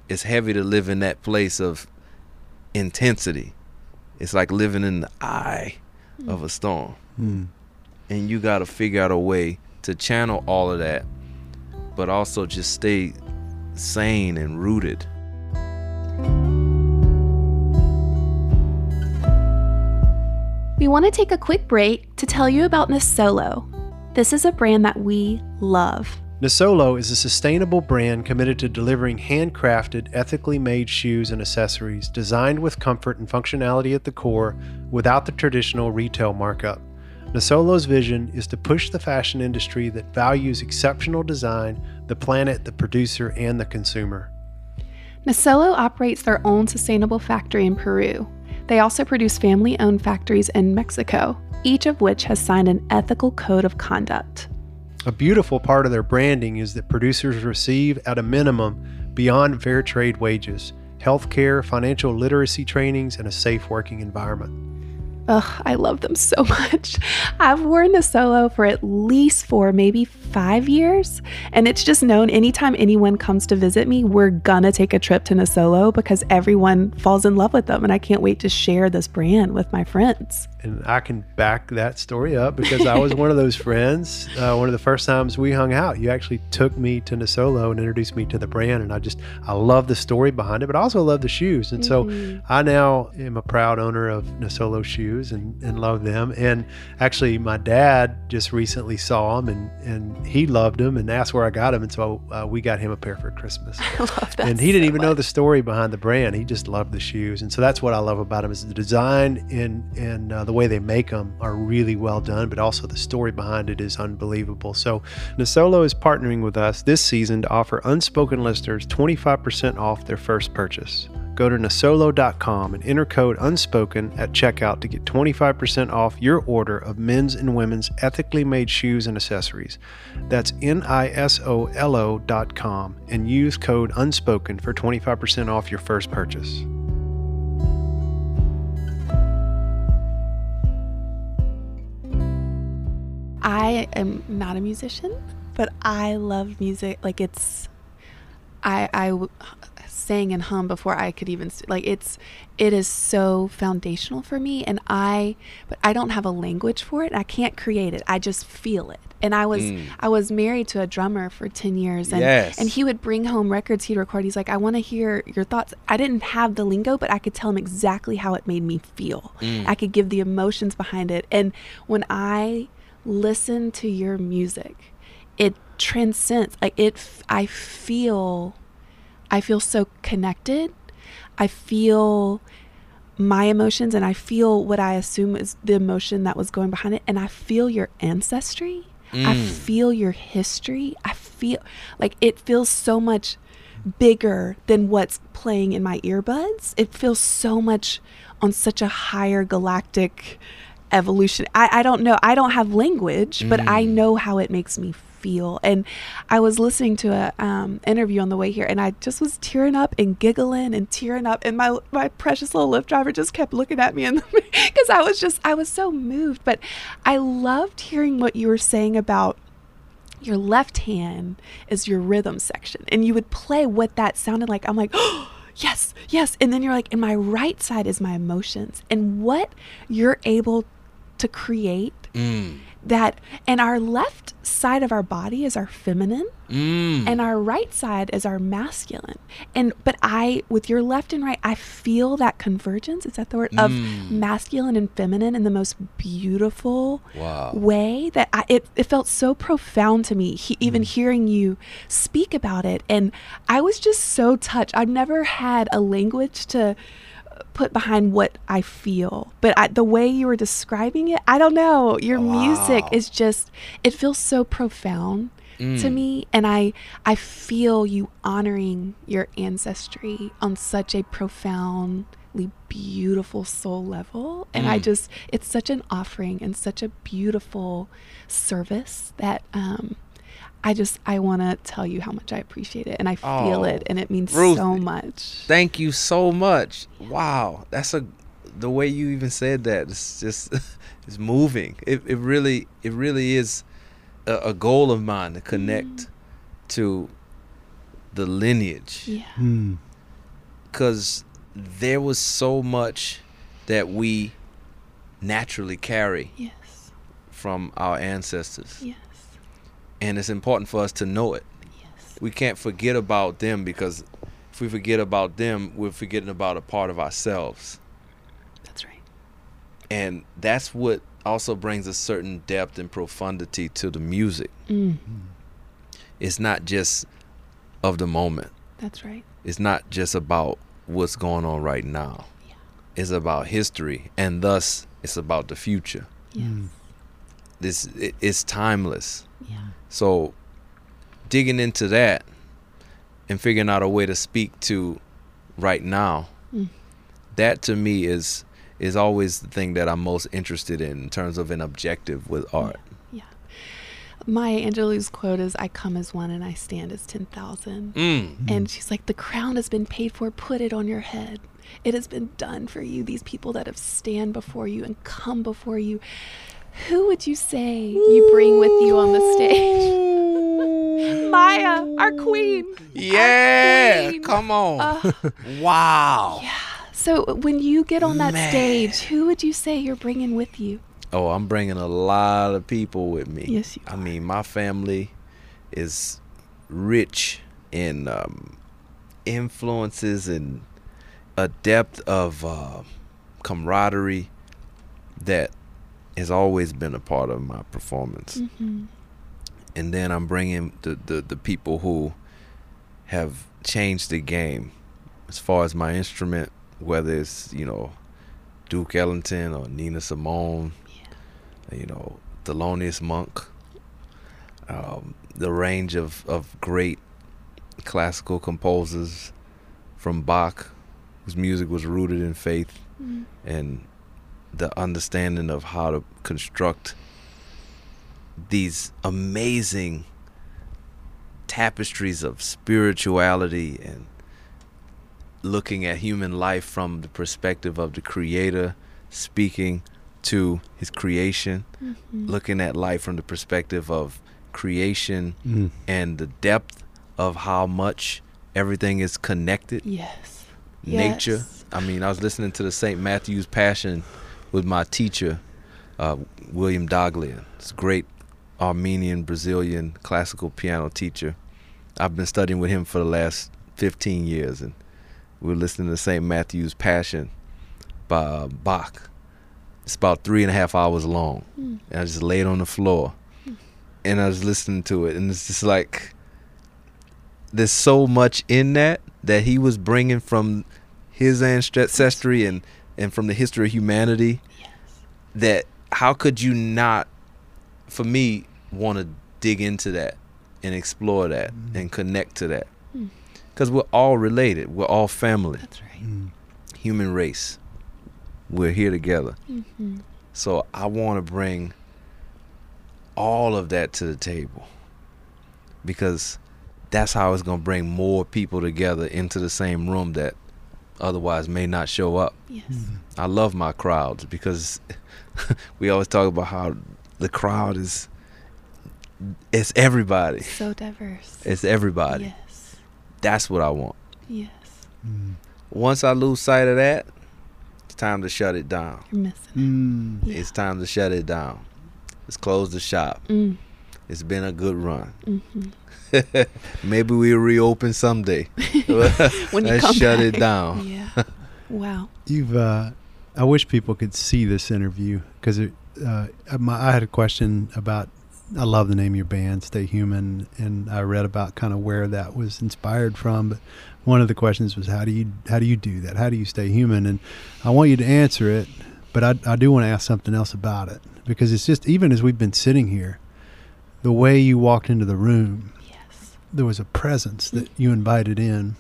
B: It's heavy to live in that place of intensity. It's like living in the eye of a storm.
D: mm.
B: And you got to figure out a way to channel all of that, but also just stay sane and rooted.
C: We want to take a quick break to tell you about Nisolo. This is a brand that we love.
A: Nisolo is a sustainable brand committed to delivering handcrafted, ethically made shoes and accessories designed with comfort and functionality at the core without the traditional retail markup. Nisolo's vision is to push the fashion industry that values exceptional design, the planet, the producer, and the consumer.
C: Nisolo operates their own sustainable factory in Peru. They also produce family owned factories in Mexico, each of which has signed an ethical code of conduct.
A: A beautiful part of their branding is that producers receive, at a minimum, beyond fair trade wages, healthcare, financial literacy trainings, and a safe working environment.
C: Ugh, I love them so much. I've worn Nisolo for at least four, maybe five years. And it's just known anytime anyone comes to visit me, we're gonna take a trip to Nisolo because everyone falls in love with them. And I can't wait to share this brand with my friends.
A: And I can back that story up because I was one of those friends. Uh, one of the first times we hung out, you actually took me to Nisolo and introduced me to the brand. And I just, I love the story behind it, but I also love the shoes. And so
C: Mhm.
A: I now am a proud owner of Nisolo shoes and, and love them. And actually, my dad just recently saw them and, and he loved them and asked where I got them. And so uh, we got him a pair for Christmas.
C: I love that.
A: and he didn't
C: so
A: even know the story behind the brand. He just loved the shoes, and so that's what I love about them is the design and and uh, the way they make them are really well done, but also the story behind it is unbelievable. So Nisolo is partnering with us this season to offer unspoken listeners 25% off their first purchase. Go to nisolo.com and enter code unspoken at checkout to get 25% off your order of men's and women's ethically made shoes and accessories. That's N I S O L O.com and use code unspoken for 25% off your first purchase.
C: I am not a musician, but I love music. Like it's, I I sang and hum before I could even st- like it's it is so foundational for me, and I but I don't have a language for it. I can't create it. I just feel it. And I was
B: Mm.
C: I was married to a drummer for ten years, and
B: Yes.
C: and he would bring home records he'd record. He's like, I want to hear your thoughts. I didn't have the lingo, but I could tell him exactly how it made me feel.
B: Mm.
C: I could give the emotions behind it. And when I listen to your music, it transcends. Like it, I feel, I feel so connected. I feel my emotions, and I feel what I assume is the emotion that was going behind it, and I feel your ancestry. I
B: Mm.
C: feel your history. I feel like it feels so much bigger than what's playing in my earbuds. It feels so much on such a higher galactic evolution. I, I don't know. I don't have language, but I
B: Mm.
C: know how it makes me feel. And I was listening to a um, interview on the way here, and I just was tearing up and giggling and tearing up, and my my precious little Lyft driver just kept looking at me, and because I was just I was so moved. But I loved hearing what you were saying about your left hand is your rhythm section and you would play what that sounded like i'm like oh yes yes and then you're like and my right side is my emotions and what you're able to create
B: Mm.
C: That and our left side of our body is our feminine
B: Mm.
C: and our right side is our masculine and but i with your left and right i feel that convergence is that the word of
B: Mm.
C: masculine and feminine in the most beautiful
B: wow.
C: way that I, it, it felt so profound to me he, even
B: Mm.
C: hearing you speak about it and i was just so touched i've never had a language to put behind what i feel but I, the way you were describing it i don't know your music
B: Wow.
C: is just it feels so profound to
B: Mm.
C: me and i i feel you honoring your ancestry on such a profoundly beautiful soul level and i
B: Mm.
C: just it's such an offering and such a beautiful service that um i just i want to tell you how much i appreciate it and i feel
B: Oh,
C: it and it means
B: Ruth,
C: so much
B: Thank you so much. Wow, that's a the way you even said that. It's just it's moving. It it really it really is a, a goal of mine to connect to the lineage
C: yeah
D: Mm.
B: because there was so much that we naturally carry
C: yes
B: from our ancestors,
C: yes
B: and it's important for us to know it.
C: yes
B: we can't forget about them because if we forget about them, we're forgetting about a part of ourselves.
C: that's right
B: And that's what also brings a certain depth and profundity to the music.
C: mm,
B: It's not just of the moment.
C: that's right
B: It's not just about what's going on right now.
C: Yeah.
B: It's about history and thus it's about the future.
C: yes
D: Mm.
B: This it, it's timeless.
C: Yeah
B: So digging into that and figuring out a way to speak to right now,
C: Mm.
B: that to me is is always the thing that I'm most interested in in terms of an objective with art. Yeah.
C: Maya Angelou's quote is I come as one and I stand as 10,000.
B: Mm.
C: And she's like, The crown has been paid for, put it on your head. It has been done for you, these people that have stand before you and come before you. Who would you say you bring with you on the stage? Maya, our queen.
B: Yeah,
C: queen.
B: come on.
C: Uh,
B: wow.
C: yeah. So when you get on that
B: Man.
C: stage, who would you say you're bringing with you?
B: Oh, I'm bringing a lot of people with me.
C: Yes, you Are.
B: I mean, my family is rich in um, influences and a depth of uh, camaraderie that has always been a part of my performance.
C: Mm-hmm.
B: And then I'm bringing the, the, the people who have changed the game as far as my instrument, whether it's, you know, Duke Ellington or Nina Simone, you know, Thelonious Monk, um, the range of, of great classical composers from Bach, whose music was rooted in faith
C: Mm-hmm.
B: and the understanding of how to construct these amazing tapestries of spirituality and looking at human life from the perspective of the creator speaking to his creation
C: Mm-hmm.
B: looking at life from the perspective of creation
D: Mm.
B: and the depth of how much everything is connected
C: Yes.
B: nature.
C: Yes.
B: I mean, I was listening to the St. Matthew's Passion with my teacher, uh, William Daglia. It's a great Armenian Brazilian classical piano teacher. I've been studying with him for the last 15 years, and we were listening to St. Matthew's Passion by uh, Bach. It's about three and a half hours long,
C: Mm.
B: and I just laid on the floor, and I was listening to it, and it's just like there's so much in that that he was bringing from his ancestry and and from the history of humanity
C: Yes.
B: that how could you not for me want to dig into that and explore that
A: Mm.
B: and connect to that.
C: Mm.
B: Because we're all related. We're all family,
C: That's right.
A: Mm.
B: human race. We're here together.
C: Mm-hmm.
B: So I want to bring all of that to the table because that's how it's going to bring more people together into the same room that otherwise may not show up.
C: Yes.
A: Mm.
B: I love my crowds because we always talk about how the crowd is it's everybody.
C: So diverse.
B: It's everybody.
C: Yes.
B: That's what I want.
C: Yes.
A: Mm.
B: Once I lose sight of that, it's time to shut it down.
C: You're missing.
A: Mm.
C: Yeah.
B: It's time to shut it down. Let's close the shop.
C: Mm.
B: It's been a good run.
C: hmm
B: Maybe we'll reopen someday.
C: When you
B: Let's
C: come
B: shut
C: back.
B: it down.
C: Yeah. Wow.
A: You've. Uh, I wish people could see this interview because uh, my, I had a question about. I love the name of your band, Stay Human, and I read about kind of where that was inspired from. But one of the questions was, how do you how do you do that? How do you stay human? And I want you to answer it, but I, I do want to ask something else about it because it's just even as we've been sitting here, the way you walked into the room,
C: Yes.
A: There was a presence that you invited in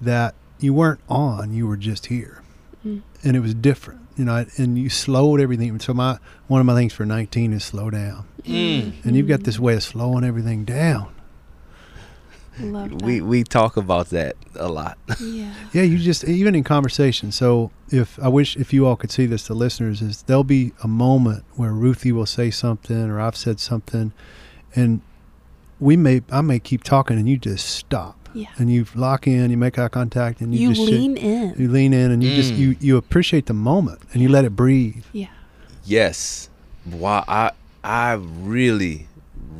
A: that you weren't on you were just here
C: Mm.
A: and it was different you know and you slowed everything so my one of my things for 19 is slow down
B: Mm.
A: and you've got this way of slowing everything down
C: Love that.
B: We we talk about that a lot.
C: yeah.
A: yeah you just even in conversation so if i wish if you all could see this the listeners is there'll be a moment where ruthie will say something or i've said something and we may i may keep talking and you just stop
C: Yeah.
A: and you lock in you make eye contact and you,
C: You,
A: just shake-
C: lean in.
A: You lean in and you just
B: Mm.
A: you you appreciate the moment and you let it breathe.
C: yeah.
B: Yes. Wow, I I really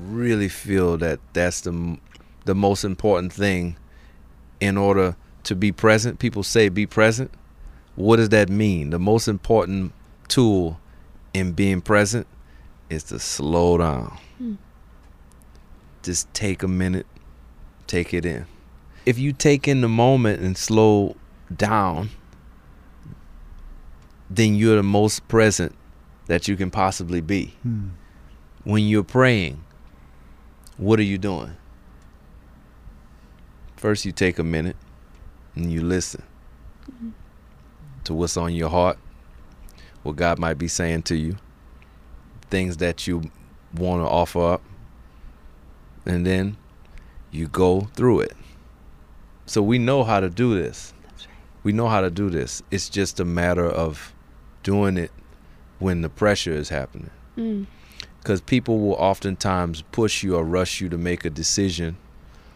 B: really feel that that's the the most important thing in order to be present. People say be present. What does that mean? The most important tool in being present is to slow down.
C: Hmm.
B: Just take a minute, take it in. If you take in the moment and slow down, then you're the most present that you can possibly be.
A: Hmm.
B: When you're praying, what are you doing? First, you take a minute and you listen to what's on your heart, what God might be saying to you, things that you want to offer up, and then you go through it. So we know how to do this.
C: That's right.
B: We know how to do this. It's just a matter of doing it when the pressure is happening
C: Mm.
B: because people will oftentimes push you or rush you to make a decision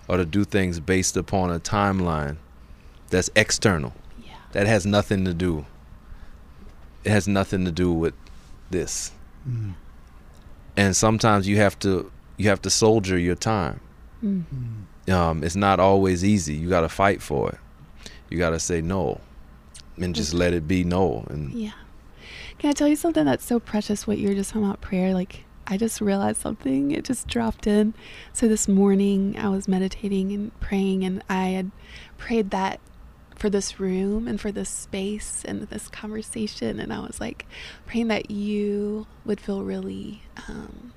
B: or to do things based upon a timeline that's external
C: Yeah.
B: that has nothing to do it has nothing to do with this
A: Mm.
B: and sometimes you have to you have to soldier your time
C: Mm.
A: Mm.
B: um, it's not always easy you got to fight for it you got to say no and just let it be no and
C: Yeah. Can I tell you something that's so precious? What you were just talking about prayer. Like I just realized something. It just dropped in. So this morning I was meditating and praying, and I had prayed that for this room and for this space and this conversation. And I was like praying that you would feel really um,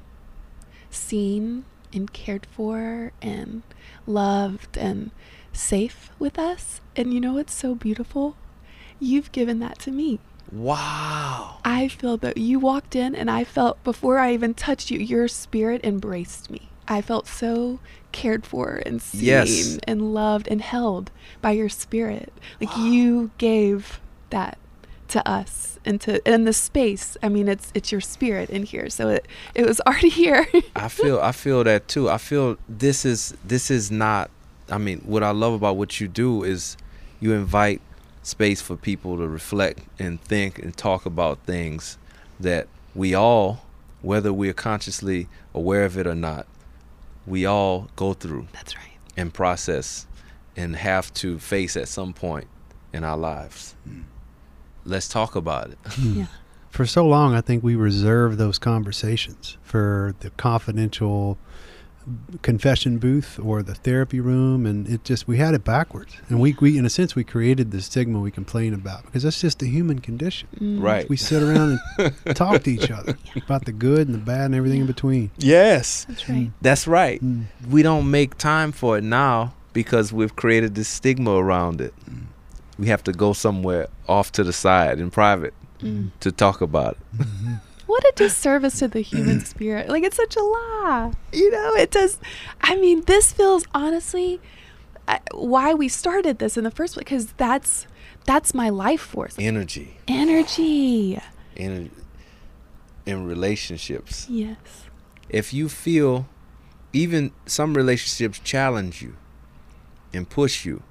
C: seen and cared for and loved and safe with us. And you know what's so beautiful? You've given that to me.
B: wow
C: I feel that you walked in and I felt before I even touched you, your spirit embraced me. I felt so cared for and seen
B: Yes.
C: and loved and held by your spirit. Like you gave that to us and to in the space. I mean it's it's your spirit in here. So it it was already here.
B: I feel I feel that too. I feel this is this is not I mean, what I love about what you do is you invite space for people to reflect and think and talk about things that we all, whether we're consciously aware of it or not, we all go through
C: That's right.
B: and process and have to face at some point in our lives. Hmm. Let's talk about it.
C: Yeah.
A: For so long, I think we reserve those conversations for the confidential,
D: confession booth or the therapy room, and it just we had it backwards. And we, we in a sense we created the stigma we complain about because that's just the human condition.
C: Mm.
B: Right.
D: We sit around and talk to each other about the good and the bad and everything in between.
B: Yes.
C: That's right.
B: That's right.
D: Mm.
B: We don't make time for it now because we've created this stigma around it. We have to go somewhere off to the side in private
C: Mm.
B: to talk about it.
C: What a disservice to the human spirit. Like, it's such a lie. You know, it does. I mean, this feels honestly I- why we started this in the first place, because that's. That's my life force.
B: Energy.
C: Energy.
B: In in relationships.
C: Yes.
B: If you feel even some relationships challenge you and push you,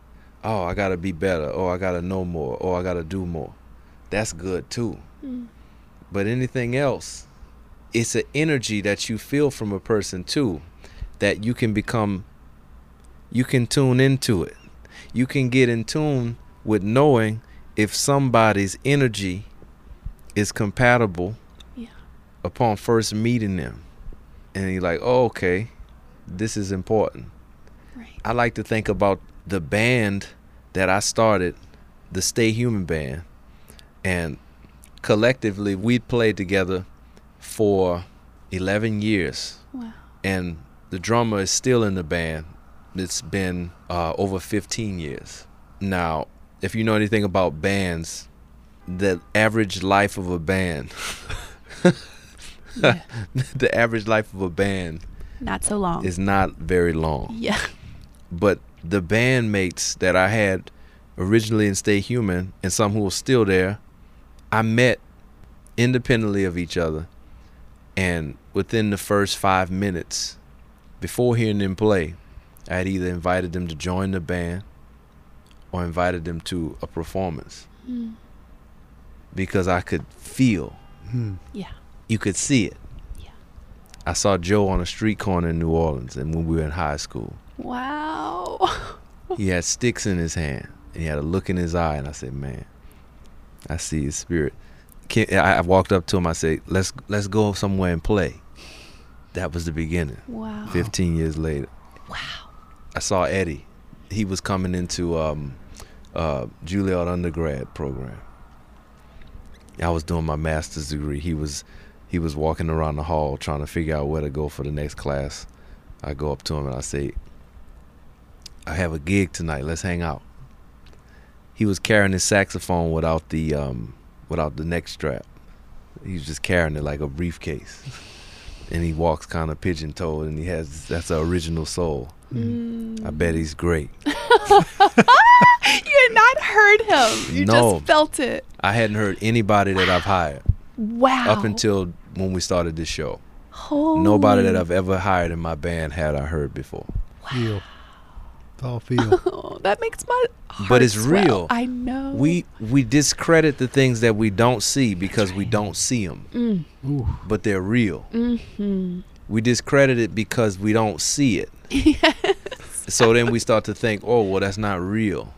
B: oh, I got to be better, or I got to know more, or I got to do more. That's good too.
C: Mm.
B: But anything else, it's an energy that you feel from a person too, that you can become, you can tune into it. You can get in tune with knowing if somebody's energy is compatible
C: Yeah.
B: upon first meeting them. And you're like, oh, okay, this is important.
C: Right.
B: I like to think about the band that I started, the Stay Human Band, and collectively we played together for 11 years,
C: Wow.
B: and the drummer is still in the band. It's been uh, over 15 years. Now, if you know anything about bands, the average life of a band,
C: Yeah.
B: the average life of a band
C: Not so long.
B: is not very long.
C: yeah.
B: but the bandmates that I had originally in Stay Human and some who were still there, I met independently of each other. And within the first five minutes, before hearing them play, I had either invited them to join the band or invited them to a performance
C: Mm.
B: because I could feel,
D: Hmm.
C: Yeah.
B: you could see it.
C: Yeah.
B: I saw Joe on a street corner in New Orleans and when we were in high school.
C: Wow.
B: he had sticks in his hand and he had a look in his eye and i said man i see his spirit. I, I walked up to him i said let's let's go somewhere and play. That was the beginning.
C: Wow.
B: 15 years later.
C: Wow.
B: i saw eddie. He was coming into um, uh, juilliard undergrad program. I was doing my master's degree. He was he was walking around the hall trying to figure out where to go for the next class. I go up to him and i say I have a gig tonight. Let's hang out. He was carrying his saxophone without the um without the neck strap. He was just carrying it like a briefcase. And he walks kind of pigeon toed and he has that's the original soul.
C: Mm.
B: I bet he's great.
C: You had not heard him. You
B: No.
C: just felt it.
B: I hadn't heard anybody that I've hired
C: Wow.
B: up until when we started this show.
C: Holy.
B: Nobody that I've ever hired in my band had I heard before.
D: Feel. It's all feel.
C: Oh, that makes my heart
B: But it's
C: swell.
B: real.
C: I know.
B: We we discredit the things that we don't see because we don't see them,
C: Mm.
B: But they're real.
C: Mm-hmm.
B: we discredit it because we don't see it. So then we start to think, oh, well, that's not real.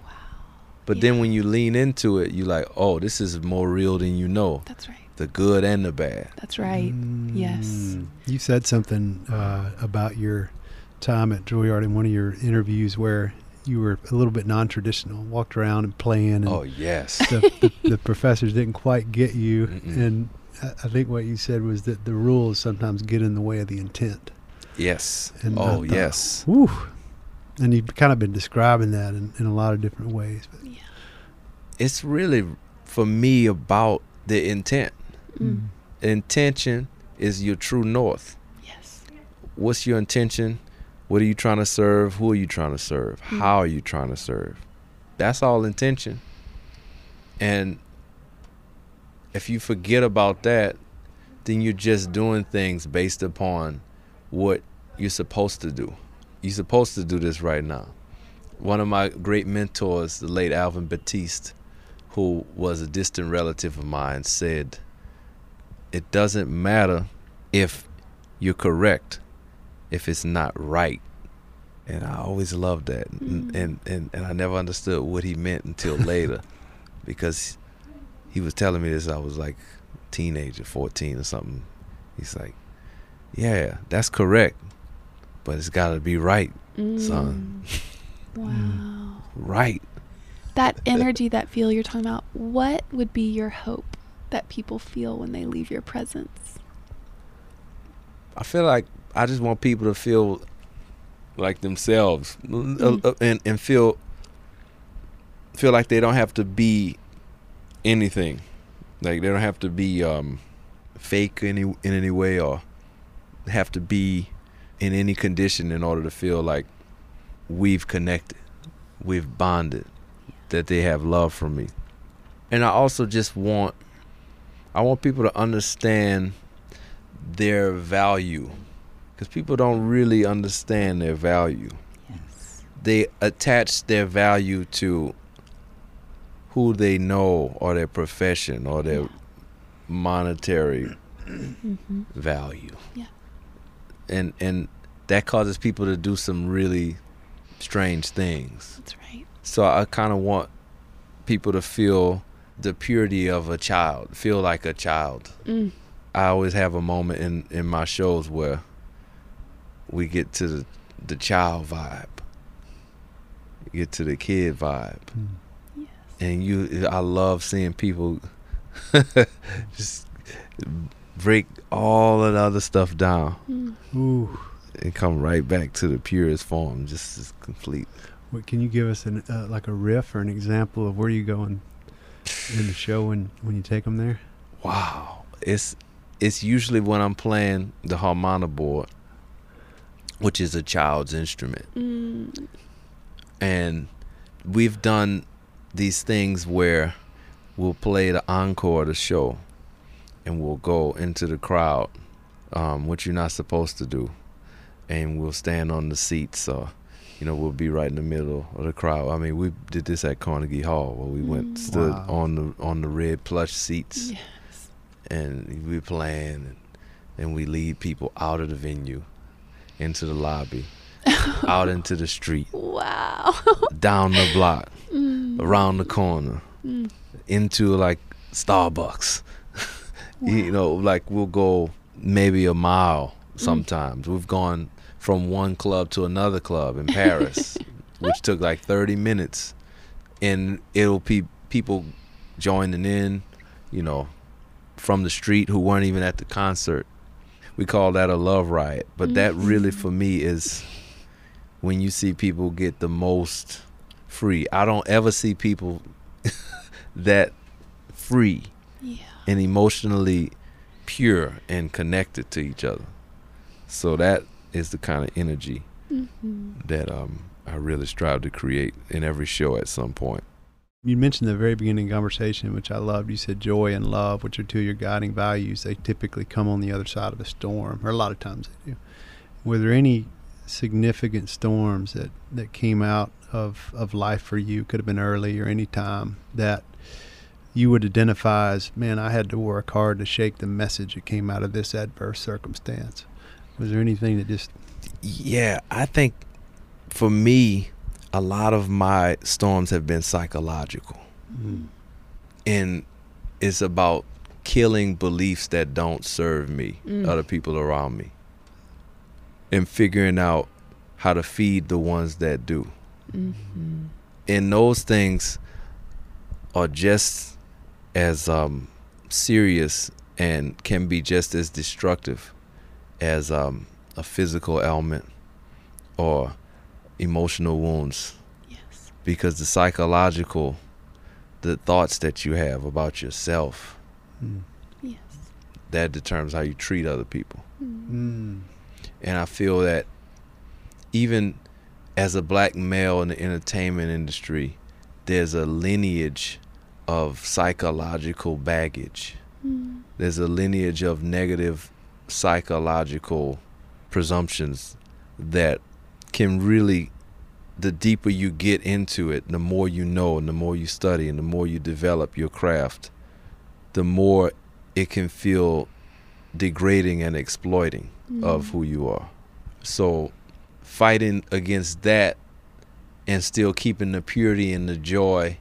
B: But then when you lean into it, you're like, oh, this is more real than you know
C: That's right.
B: the good and the bad.
C: That's right. Yes.
D: Mm. You said something uh, about your time at Juilliard in one of your interviews where you were a little bit non-traditional, walked around and playing, and
B: Oh, yes.
D: the, the, the professors didn't quite get you.
B: Mm-mm.
D: And I, I think what you said was that the rules sometimes get in the way of the intent.
B: yes.
D: And
B: oh,
D: thought,
B: yes.
D: Whew. And you've kind of been describing that in, in a lot of different ways. But
B: It's really, for me, about the intent.
C: Mm.
B: Intention is your true north.
C: Yes.
B: What's your intention? What are you trying to serve? Who are you trying to serve?
C: Mm.
B: How are you trying to serve? That's all intention. And if you forget about that, then you're just doing things based upon what you're supposed to do. You're supposed to do this right now. One of my great mentors, the late Alvin Batiste, who was a distant relative of mine, said, It doesn't matter if you're correct, if it's not right. And I always loved that. And, and, and, and I never understood what he meant until later because he was telling me this. I was like teenager, 14 or something. He's like, Yeah, that's correct. but it's got to be right, son.
C: Mm. Wow.
B: Right.
C: That energy, that feel you're talking about, what would be your hope that people feel when they leave your presence?
B: I feel like I just want people to feel like themselves uh, uh, and and feel feel like they don't have to be anything. Like they don't have to be um fake any in any way or have to be in any condition in order to feel like we've connected, we've bonded, that they have love for me. And I also just want I want people to understand their value because people don't really understand their value.
C: Yes.
B: They attach their value to who they know or their profession or their monetary
C: Mm-hmm.
B: value.
C: Yeah.
B: And and that causes people to do some really strange things.
C: That's right.
B: So I kind of want people to feel the purity of a child, feel like a child.
C: Mm.
B: I always have a moment in in my shows where we get to the the child vibe, get to the kid vibe,
C: Yes.
B: and you. I love seeing people just break all of the other stuff down
C: Mm.
D: Ooh.
B: and come right back to the purest form, just as complete.
D: What, can you give us an uh, like a riff or an example of where you go in, in the show when when you take them there?
B: Wow, it's it's usually when I'm playing the harmonica board, which is a child's instrument.
C: Mm.
B: and we've done these things where we'll play the encore of the show and we'll go into the crowd um, which you're not supposed to do and we'll stand on the seats or you know we'll be right in the middle of the crowd i mean we did this at carnegie hall where we went
C: Mm.
B: stood
D: Wow.
B: on the on the red plush seats
C: Yes.
B: and we playing and, and we lead people out of the venue into the lobby out into the street
C: Wow.
B: down the block
C: Mm.
B: around the corner
C: Mm.
B: into like Starbucks. you know, like we'll go maybe a mile sometimes. We've gone from one club to another club in Paris, which took like 30 minutes. And it'll be people joining in, you know, from the street who weren't even at the concert. We call that a love riot. But that really for me is when you see people get the most free. I don't ever see people that free
C: Yeah.
B: and emotionally pure and connected to each other. So that is the kind of energy
C: Mm-hmm.
B: that um, I really strive to create in every show at some point.
D: You mentioned the very beginning conversation, which I loved. You said joy and love, which are two of your guiding values. They typically come on the other side of a storm, or a lot of times they do. Were there any significant storms that, that came out of, of life for you? Could have been early or any time that you would identify as, man, I had to work hard to shake the message that came out of this adverse circumstance. Was there anything that just
B: Yeah, I think for me, a lot of my storms have been psychological. And it's about killing beliefs that don't serve me,
C: Mm.
B: other people around me, and figuring out how to feed the ones that do.
C: Mm-hmm.
B: and those things are just as um, serious and can be just as destructive as um, a physical ailment or emotional wounds
C: Yes.
B: because the psychological the thoughts that you have about yourself
D: Mm.
C: Yes.
B: that determines how you treat other people
C: Mm.
D: Mm.
B: and I feel that even as a black male in the entertainment industry, there's a lineage of psychological baggage.
C: Mm.
B: There's a lineage of negative psychological presumptions that can really, the deeper you get into it, the more you know, and the more you study, and the more you develop your craft, the more it can feel degrading and exploiting of
C: Mm.
B: who you are. So fighting against that and still keeping the purity and the joy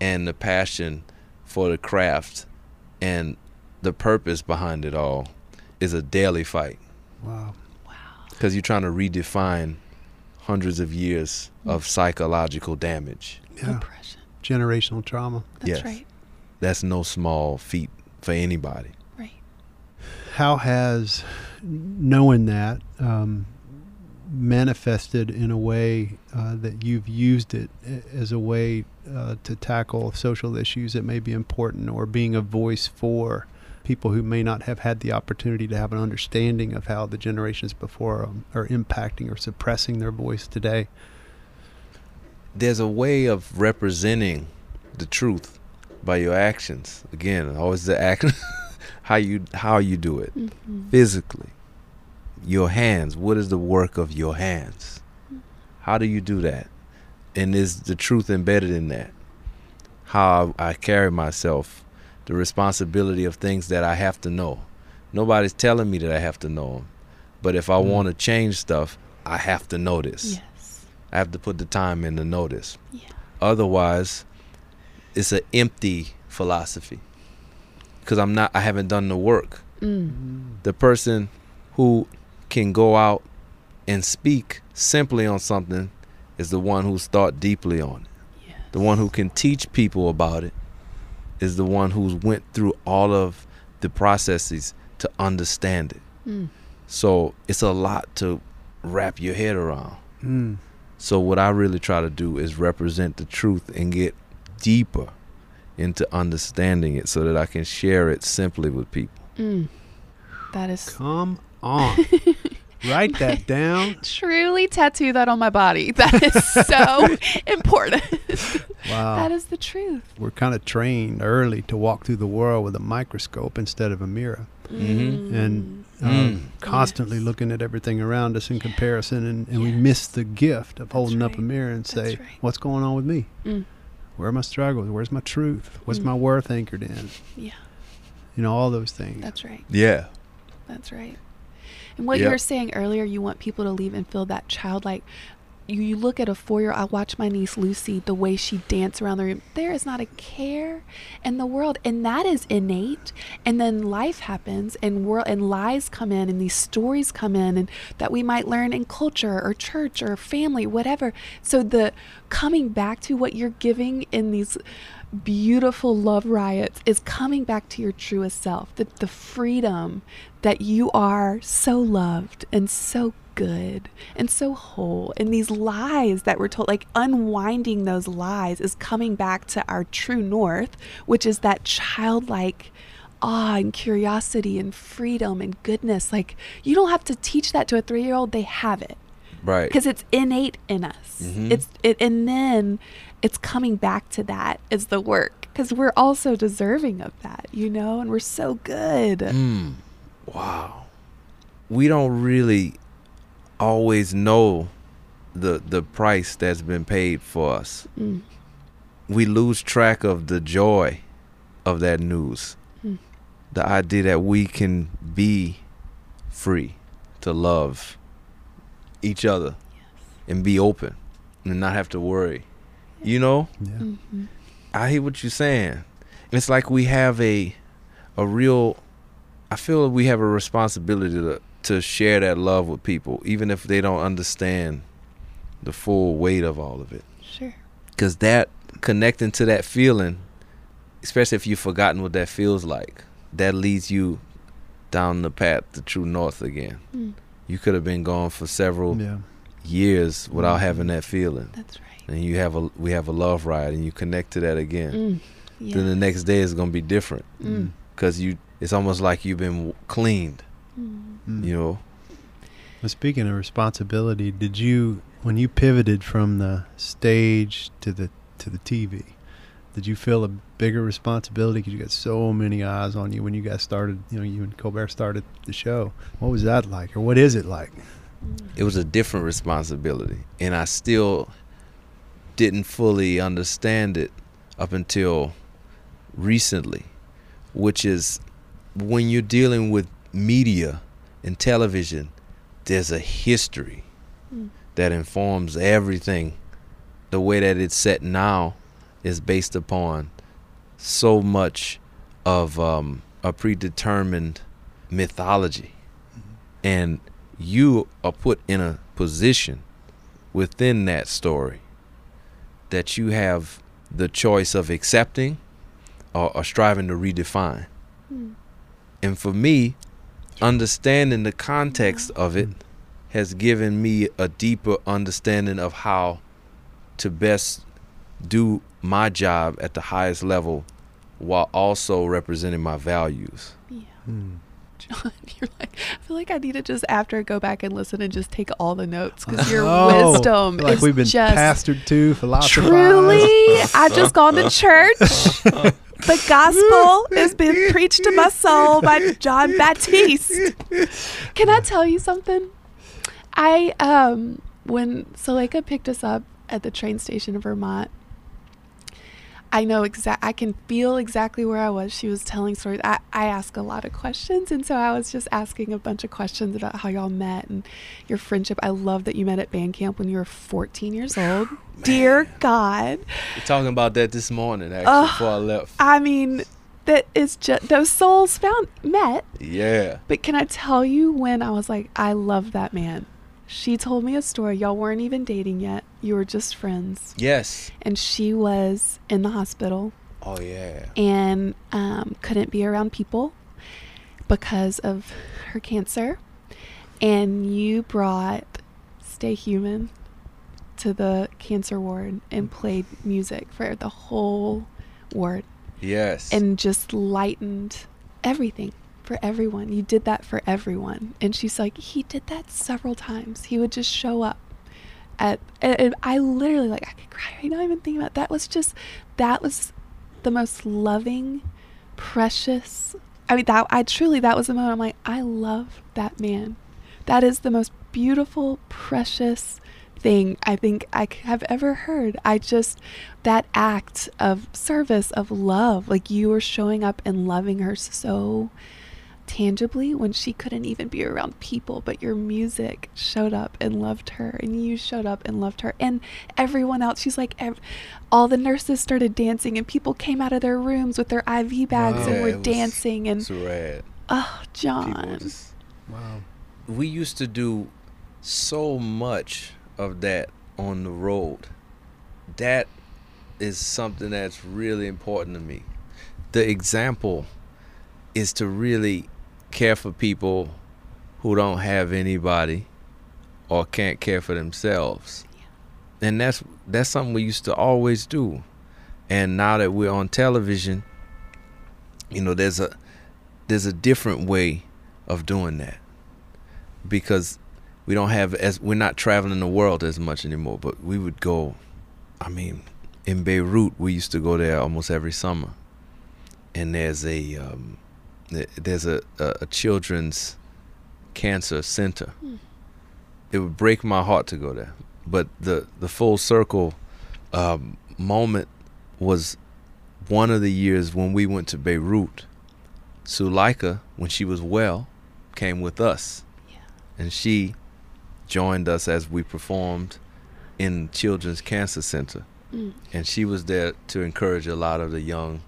B: and the passion for the craft and the purpose behind it all is a daily fight.
D: Wow.
C: Wow.
B: because you're trying to redefine hundreds of years of psychological damage.
A: Yeah.
C: Oppression.
A: Generational trauma.
C: That's
B: Yes.
C: right.
B: That's no small feat for anybody.
C: Right.
A: How has knowing that um, manifested in a way uh, that you've used it as a way uh, to tackle social issues that may be important or being a voice for people who may not have had the opportunity to have an understanding of how the generations before them are impacting or suppressing their voice today?
B: There's a way of representing the truth by your actions. Again, always the action, how you how you do it
C: Mhm.
B: physically. Your hands. What is the work of your hands? How do you do that? And is the truth embedded in that? How I carry myself, the responsibility of things that I have to know. Nobody's telling me that I have to know them. But if I
A: Mm.
B: want to change stuff, I have to know this.
C: Yes.
B: I have to put the time in to know this.
C: Yeah.
B: Otherwise, it's an empty philosophy. Because I'm not, I haven't done the work.
C: Mm.
B: The person who can go out and speak simply on something is the one who's thought deeply on it.
C: Yes.
B: The one who can teach people about it is the one who's went through all of the processes to understand it.
C: Mm.
B: So it's a lot to wrap your head around.
A: Mm.
B: So what I really try to do is represent the truth and get deeper into understanding it so that I can share it simply with people.
C: Mm. That is
A: Come on. Write that down.
C: truly tattoo that on my body. That is so important.
A: Wow.
C: That is the truth.
A: We're kind of trained early to walk through the world with a microscope instead of a mirror.
B: Mhm.
A: And uh,
B: Mm.
A: constantly
C: Yes.
A: looking at everything around us in comparison, and, and we miss the gift of holding up a mirror and say,
C: right.
A: "What's going on with me?
C: Mm.
A: Where are my struggles? Where's my truth? What's
C: Mm.
A: my worth anchored in?
C: Yeah,
A: You know, all those things."
C: that's right.
B: Yeah.
C: That's right. And what
B: Yep.
C: you were saying earlier, you want people to leave and feel that childlike. You, you look at a four year I watch my niece Lucy, the way she dance around the room. There is not a care in the world. And that is innate. And then life happens and world and lies come in and these stories come in and that we might learn in culture or church or family, whatever. So the coming back to what you're giving in these beautiful love riots is coming back to your truest self the, the freedom that you are so loved and so good and so whole and these lies that we're told like unwinding those lies is coming back to our true north which is that childlike awe and curiosity and freedom and goodness like you don't have to teach that to a three year old they have it
B: Right.
C: because it's innate in us.
B: Mhm.
C: It's it, and then it's coming back to that is the work because we're also deserving of that, you know, and we're so good.
B: Mm. Wow. We don't really always know the the price that's been paid for us.
C: Mm.
B: We lose track of the joy of that news.
C: Mm.
B: The idea that we can be free to love each other and be open and not have to worry. You know?
A: Yeah.
C: Mhm.
B: I hear what you're saying. It's like we have a a real I feel we have a responsibility to to share that love with people even if they don't understand the full weight of all of it.
C: Sure.
B: Cuz that connecting to that feeling, especially if you've forgotten what that feels like, that leads you down the path to true north again.
C: Mm.
B: You could have been gone for several
A: Yeah.
B: years without having that feeling.
C: That's right.
B: And you have a we have a love riot and you connect to that again.
C: Mm. Yeah.
B: then the next day is gonna be different
C: Mm.
B: because you it's almost like you've been cleaned
C: Mm.
A: Mm.
B: you know
A: Well, speaking of responsibility, did you when you pivoted from the stage to the to the TV, did you feel a bigger responsibility because you got so many eyes on you when you guys started? You know, you and Colbert started the show. What was that like, or what is it like?
B: it was a different responsibility and i still didn't fully understand it up until recently which is when you're dealing with media and television there's a history
C: Mm.
B: that informs everything the way that it's set now is based upon so much of um, a predetermined mythology and you are put in a position within that story that you have the choice of accepting or, or striving to redefine.
C: Mm.
B: And for me, understanding the context of it has given me a deeper understanding of how to best do my job at the highest level while also representing my values.
C: Yeah.
A: Hmm.
C: Jon, you're like, I feel like I need to just after go back and listen and just take all the notes because your
A: Oh,
C: wisdom
A: like
C: is
A: we've been
C: just
A: pastored to, philosophized.
C: truly. I've just gone to church. The gospel is being preached to my soul by Jon Batiste. Can I tell you something? I um when Suleika picked us up at the train station in Vermont, I know exact. I can feel exactly where I was. She was telling stories. I, I ask a lot of questions, and so I was just asking a bunch of questions about how y'all met and your friendship. I love that you met at band camp when you were 14 years old. Dear God,
B: We're talking about that this morning, actually,
C: Ugh.
B: before I left.
C: I mean, that is just those souls found met.
B: Yeah.
C: But can I tell you when I was like, I love that man. She told me a story. Y'all weren't even dating yet. You were just friends.
B: Yes.
C: And she was in the hospital
B: Oh, yeah.
C: and um, couldn't be around people because of her cancer. And you brought Stay Human to the cancer ward and played music for the whole ward
B: Yes.
C: and just lightened everything for everyone. You did that for everyone. And she's like, he did that several times. He would just show up at, and, I literally like, I could cry right now even thinking about it. that was just, that was the most loving, precious. I mean, that I truly, that was the moment I'm like, I love that man. That is the most beautiful, precious thing I think I have ever heard. I just, that act of service, of love, like you were showing up and loving her so tangibly when she couldn't even be around people, but your music showed up and loved her, and you showed up and loved her, and everyone else. She's like, ev- all the nurses started dancing, and people came out of their rooms with their IV bags
B: Wow.
C: and were
B: Yeah, it was
C: dancing, and
B: rad.
C: oh, Jon,
B: just
A: Wow.
B: we used to do so much of that on the road. That is something that's really important to me. The example is to really care for people who don't have anybody or can't care for themselves. And that's that's something we used to always do. And now that we're on television, you know, there's a there's a different way of doing that because we don't have as we're not traveling the world as much anymore but we would go i mean in beirut we used to go there almost every summer and there's a um, there's a, a, a children's cancer center it would break my heart to go there but the the full circle um, moment was one of the years when we went to beirut Suleika, when she was well, came with us. And she joined us as we performed in Children's Cancer Center.
C: Mm.
B: And she was there to encourage a lot of the young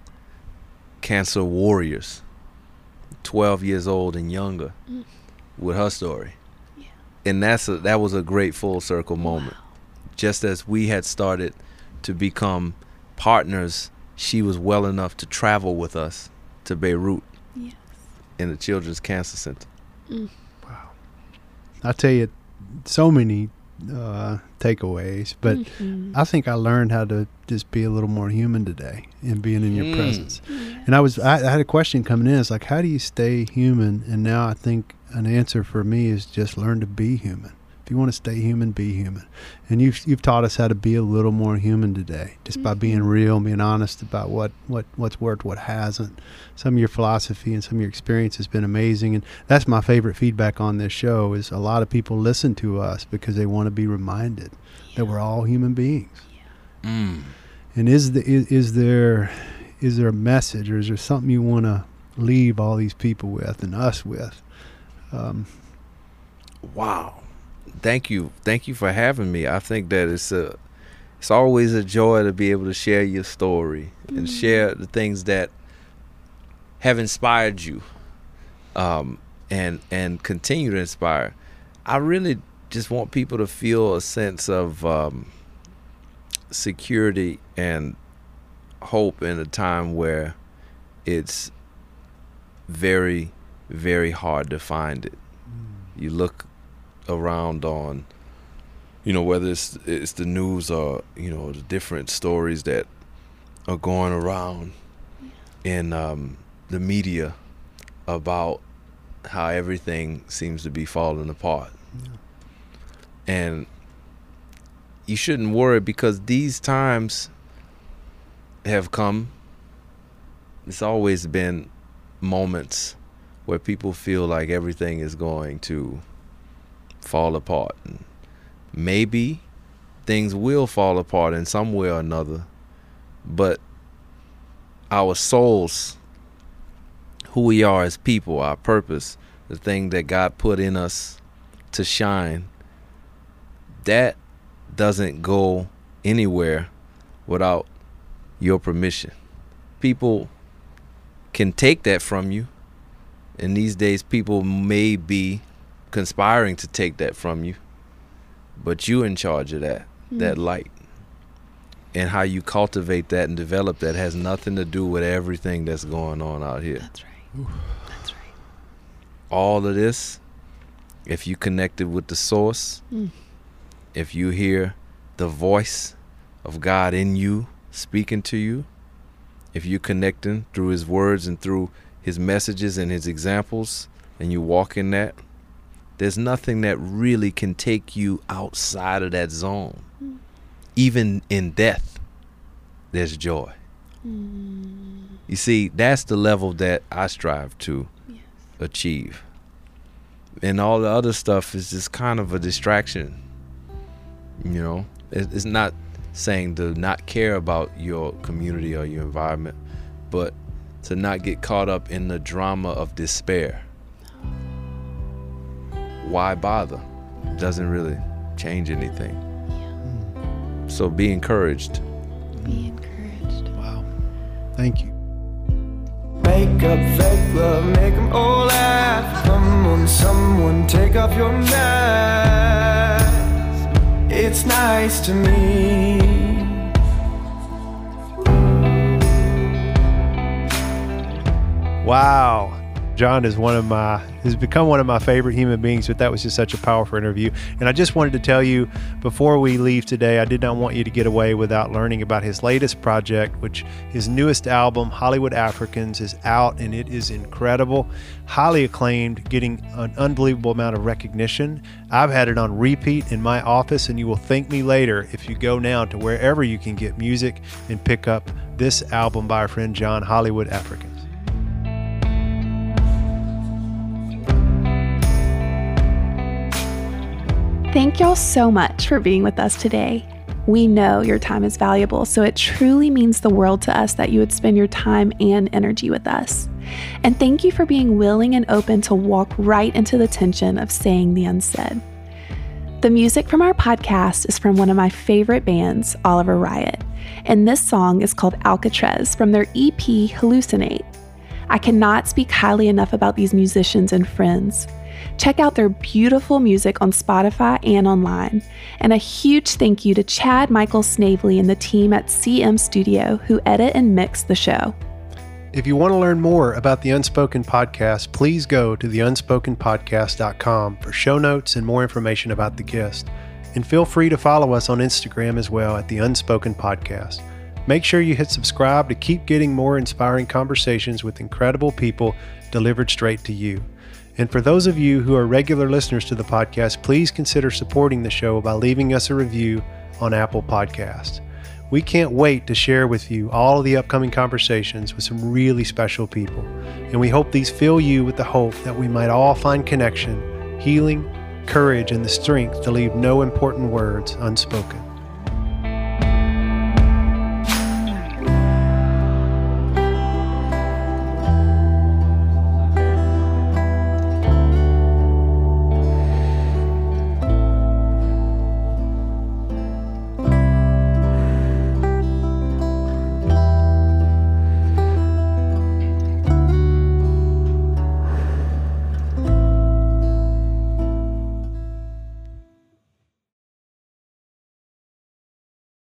B: cancer warriors, 12 years old and younger,
C: Mm.
B: with her story.
C: Yeah.
B: And that's a, that was a great full circle moment. Just as we had started to become partners, she was well enough to travel with us to Beirut
C: Yes.
B: in the Children's Cancer Center.
C: Mm.
A: I tell you, so many uh, takeaways, but
C: Mhm.
A: I think I learned how to just be a little more human today in being in your
B: Mm.
A: presence.
C: Yeah.
A: And I was, I, I had a question coming in. It's like, how do you stay human? And now I think an answer for me is just learn to be human. If you want to stay human, be human. And you've you've taught us how to be a little more human today, just by being
C: Mhm.
A: real, being honest about what what what's worked, what hasn't. Some of your philosophy and some of your experience has been amazing, and that's my favorite feedback on this show. Is a lot of people listen to us because they want to be reminded that we're all human beings.
B: Mm.
A: And is the is, is there is there a message or is there something you want to leave all these people with and us with? Um,
B: Wow. Thank you. Thank you for having me. I think that it's a it's always a joy to be able to share your story and
C: Mm.
B: share the things that have inspired you um and and continue to inspire. I really just want people to feel a sense of um, security and hope in a time where it's very, very hard to find it. You look around on, you know, whether it's it's the news or you know the different stories that are going around in um, the media about how everything seems to be falling apart. And you shouldn't worry because these times have come. It's always been moments where people feel like everything is going to fall apart. And maybe things will fall apart in some way or another, but our souls, who we are as people, our purpose, the thing that God put in us to shine, that doesn't go anywhere without your permission. People can take that from you. And these days, people may be conspiring to take that from you, but you in charge of that, that light. And how you cultivate that and develop that has nothing to do with everything that's going on out here.
C: That's right. That's right.
B: All of this, if you connected with the source,
C: Mm.
B: if you hear the voice of God in you speaking to you, if you're connecting through his words and through his messages and his examples, and you walk in that, there's nothing that really can take you outside of that zone. Even in death, there's joy. Mm. You see, that's the level that I strive to achieve. And all the other stuff is just kind of a distraction. You know, it's not saying to not care about your community or your environment, but to not get caught up in the drama of despair. Why bother? Doesn't really change anything. So be encouraged.
C: Be encouraged.
D: Wow. Thank you.
E: Make up fake love, make them all laugh. Come on, someone, take off your mask. It's nice to me.
A: Wow. Jon is one of my has become one of my favorite human beings, but that was just such a powerful interview. And I just wanted to tell you before we leave today, I did not want you to get away without learning about his latest project, which his newest album, Hollywood Africans, is out and it is incredible, highly acclaimed, getting an unbelievable amount of recognition. I've had it on repeat in my office, and you will thank me later if you go now to wherever you can get music and pick up this album by our friend Jon, Hollywood Africans.
C: Thank y'all so much for being with us today. We know your time is valuable, so it truly means the world to us that you would spend your time and energy with us. And thank you for being willing and open to walk right into the tension of saying the unsaid. The music from our podcast is from one of my favorite bands, Love Riot, and this song is called Alcatraz from their EP Hallucinate. I cannot speak highly enough about these musicians and friends. Check out their beautiful music on Spotify and online. And a huge thank you to Chad Michael Snavely and the team at CM Studio who edit and mix the show.
A: If you want to learn more about the Unspoken Podcast, please go to theunspokenpodcast.com for show notes and more information about the guest. And feel free to follow us on Instagram as well at the Unspoken Podcast. Make sure you hit subscribe to keep getting more inspiring conversations with incredible people delivered straight to you. And for those of you who are regular listeners to the podcast, please consider supporting the show by leaving us a review on Apple Podcasts. We can't wait to share with you all of the upcoming conversations with some really special people. And we hope these fill you with the hope that we might all find connection, healing, courage, and the strength to leave no important words unspoken.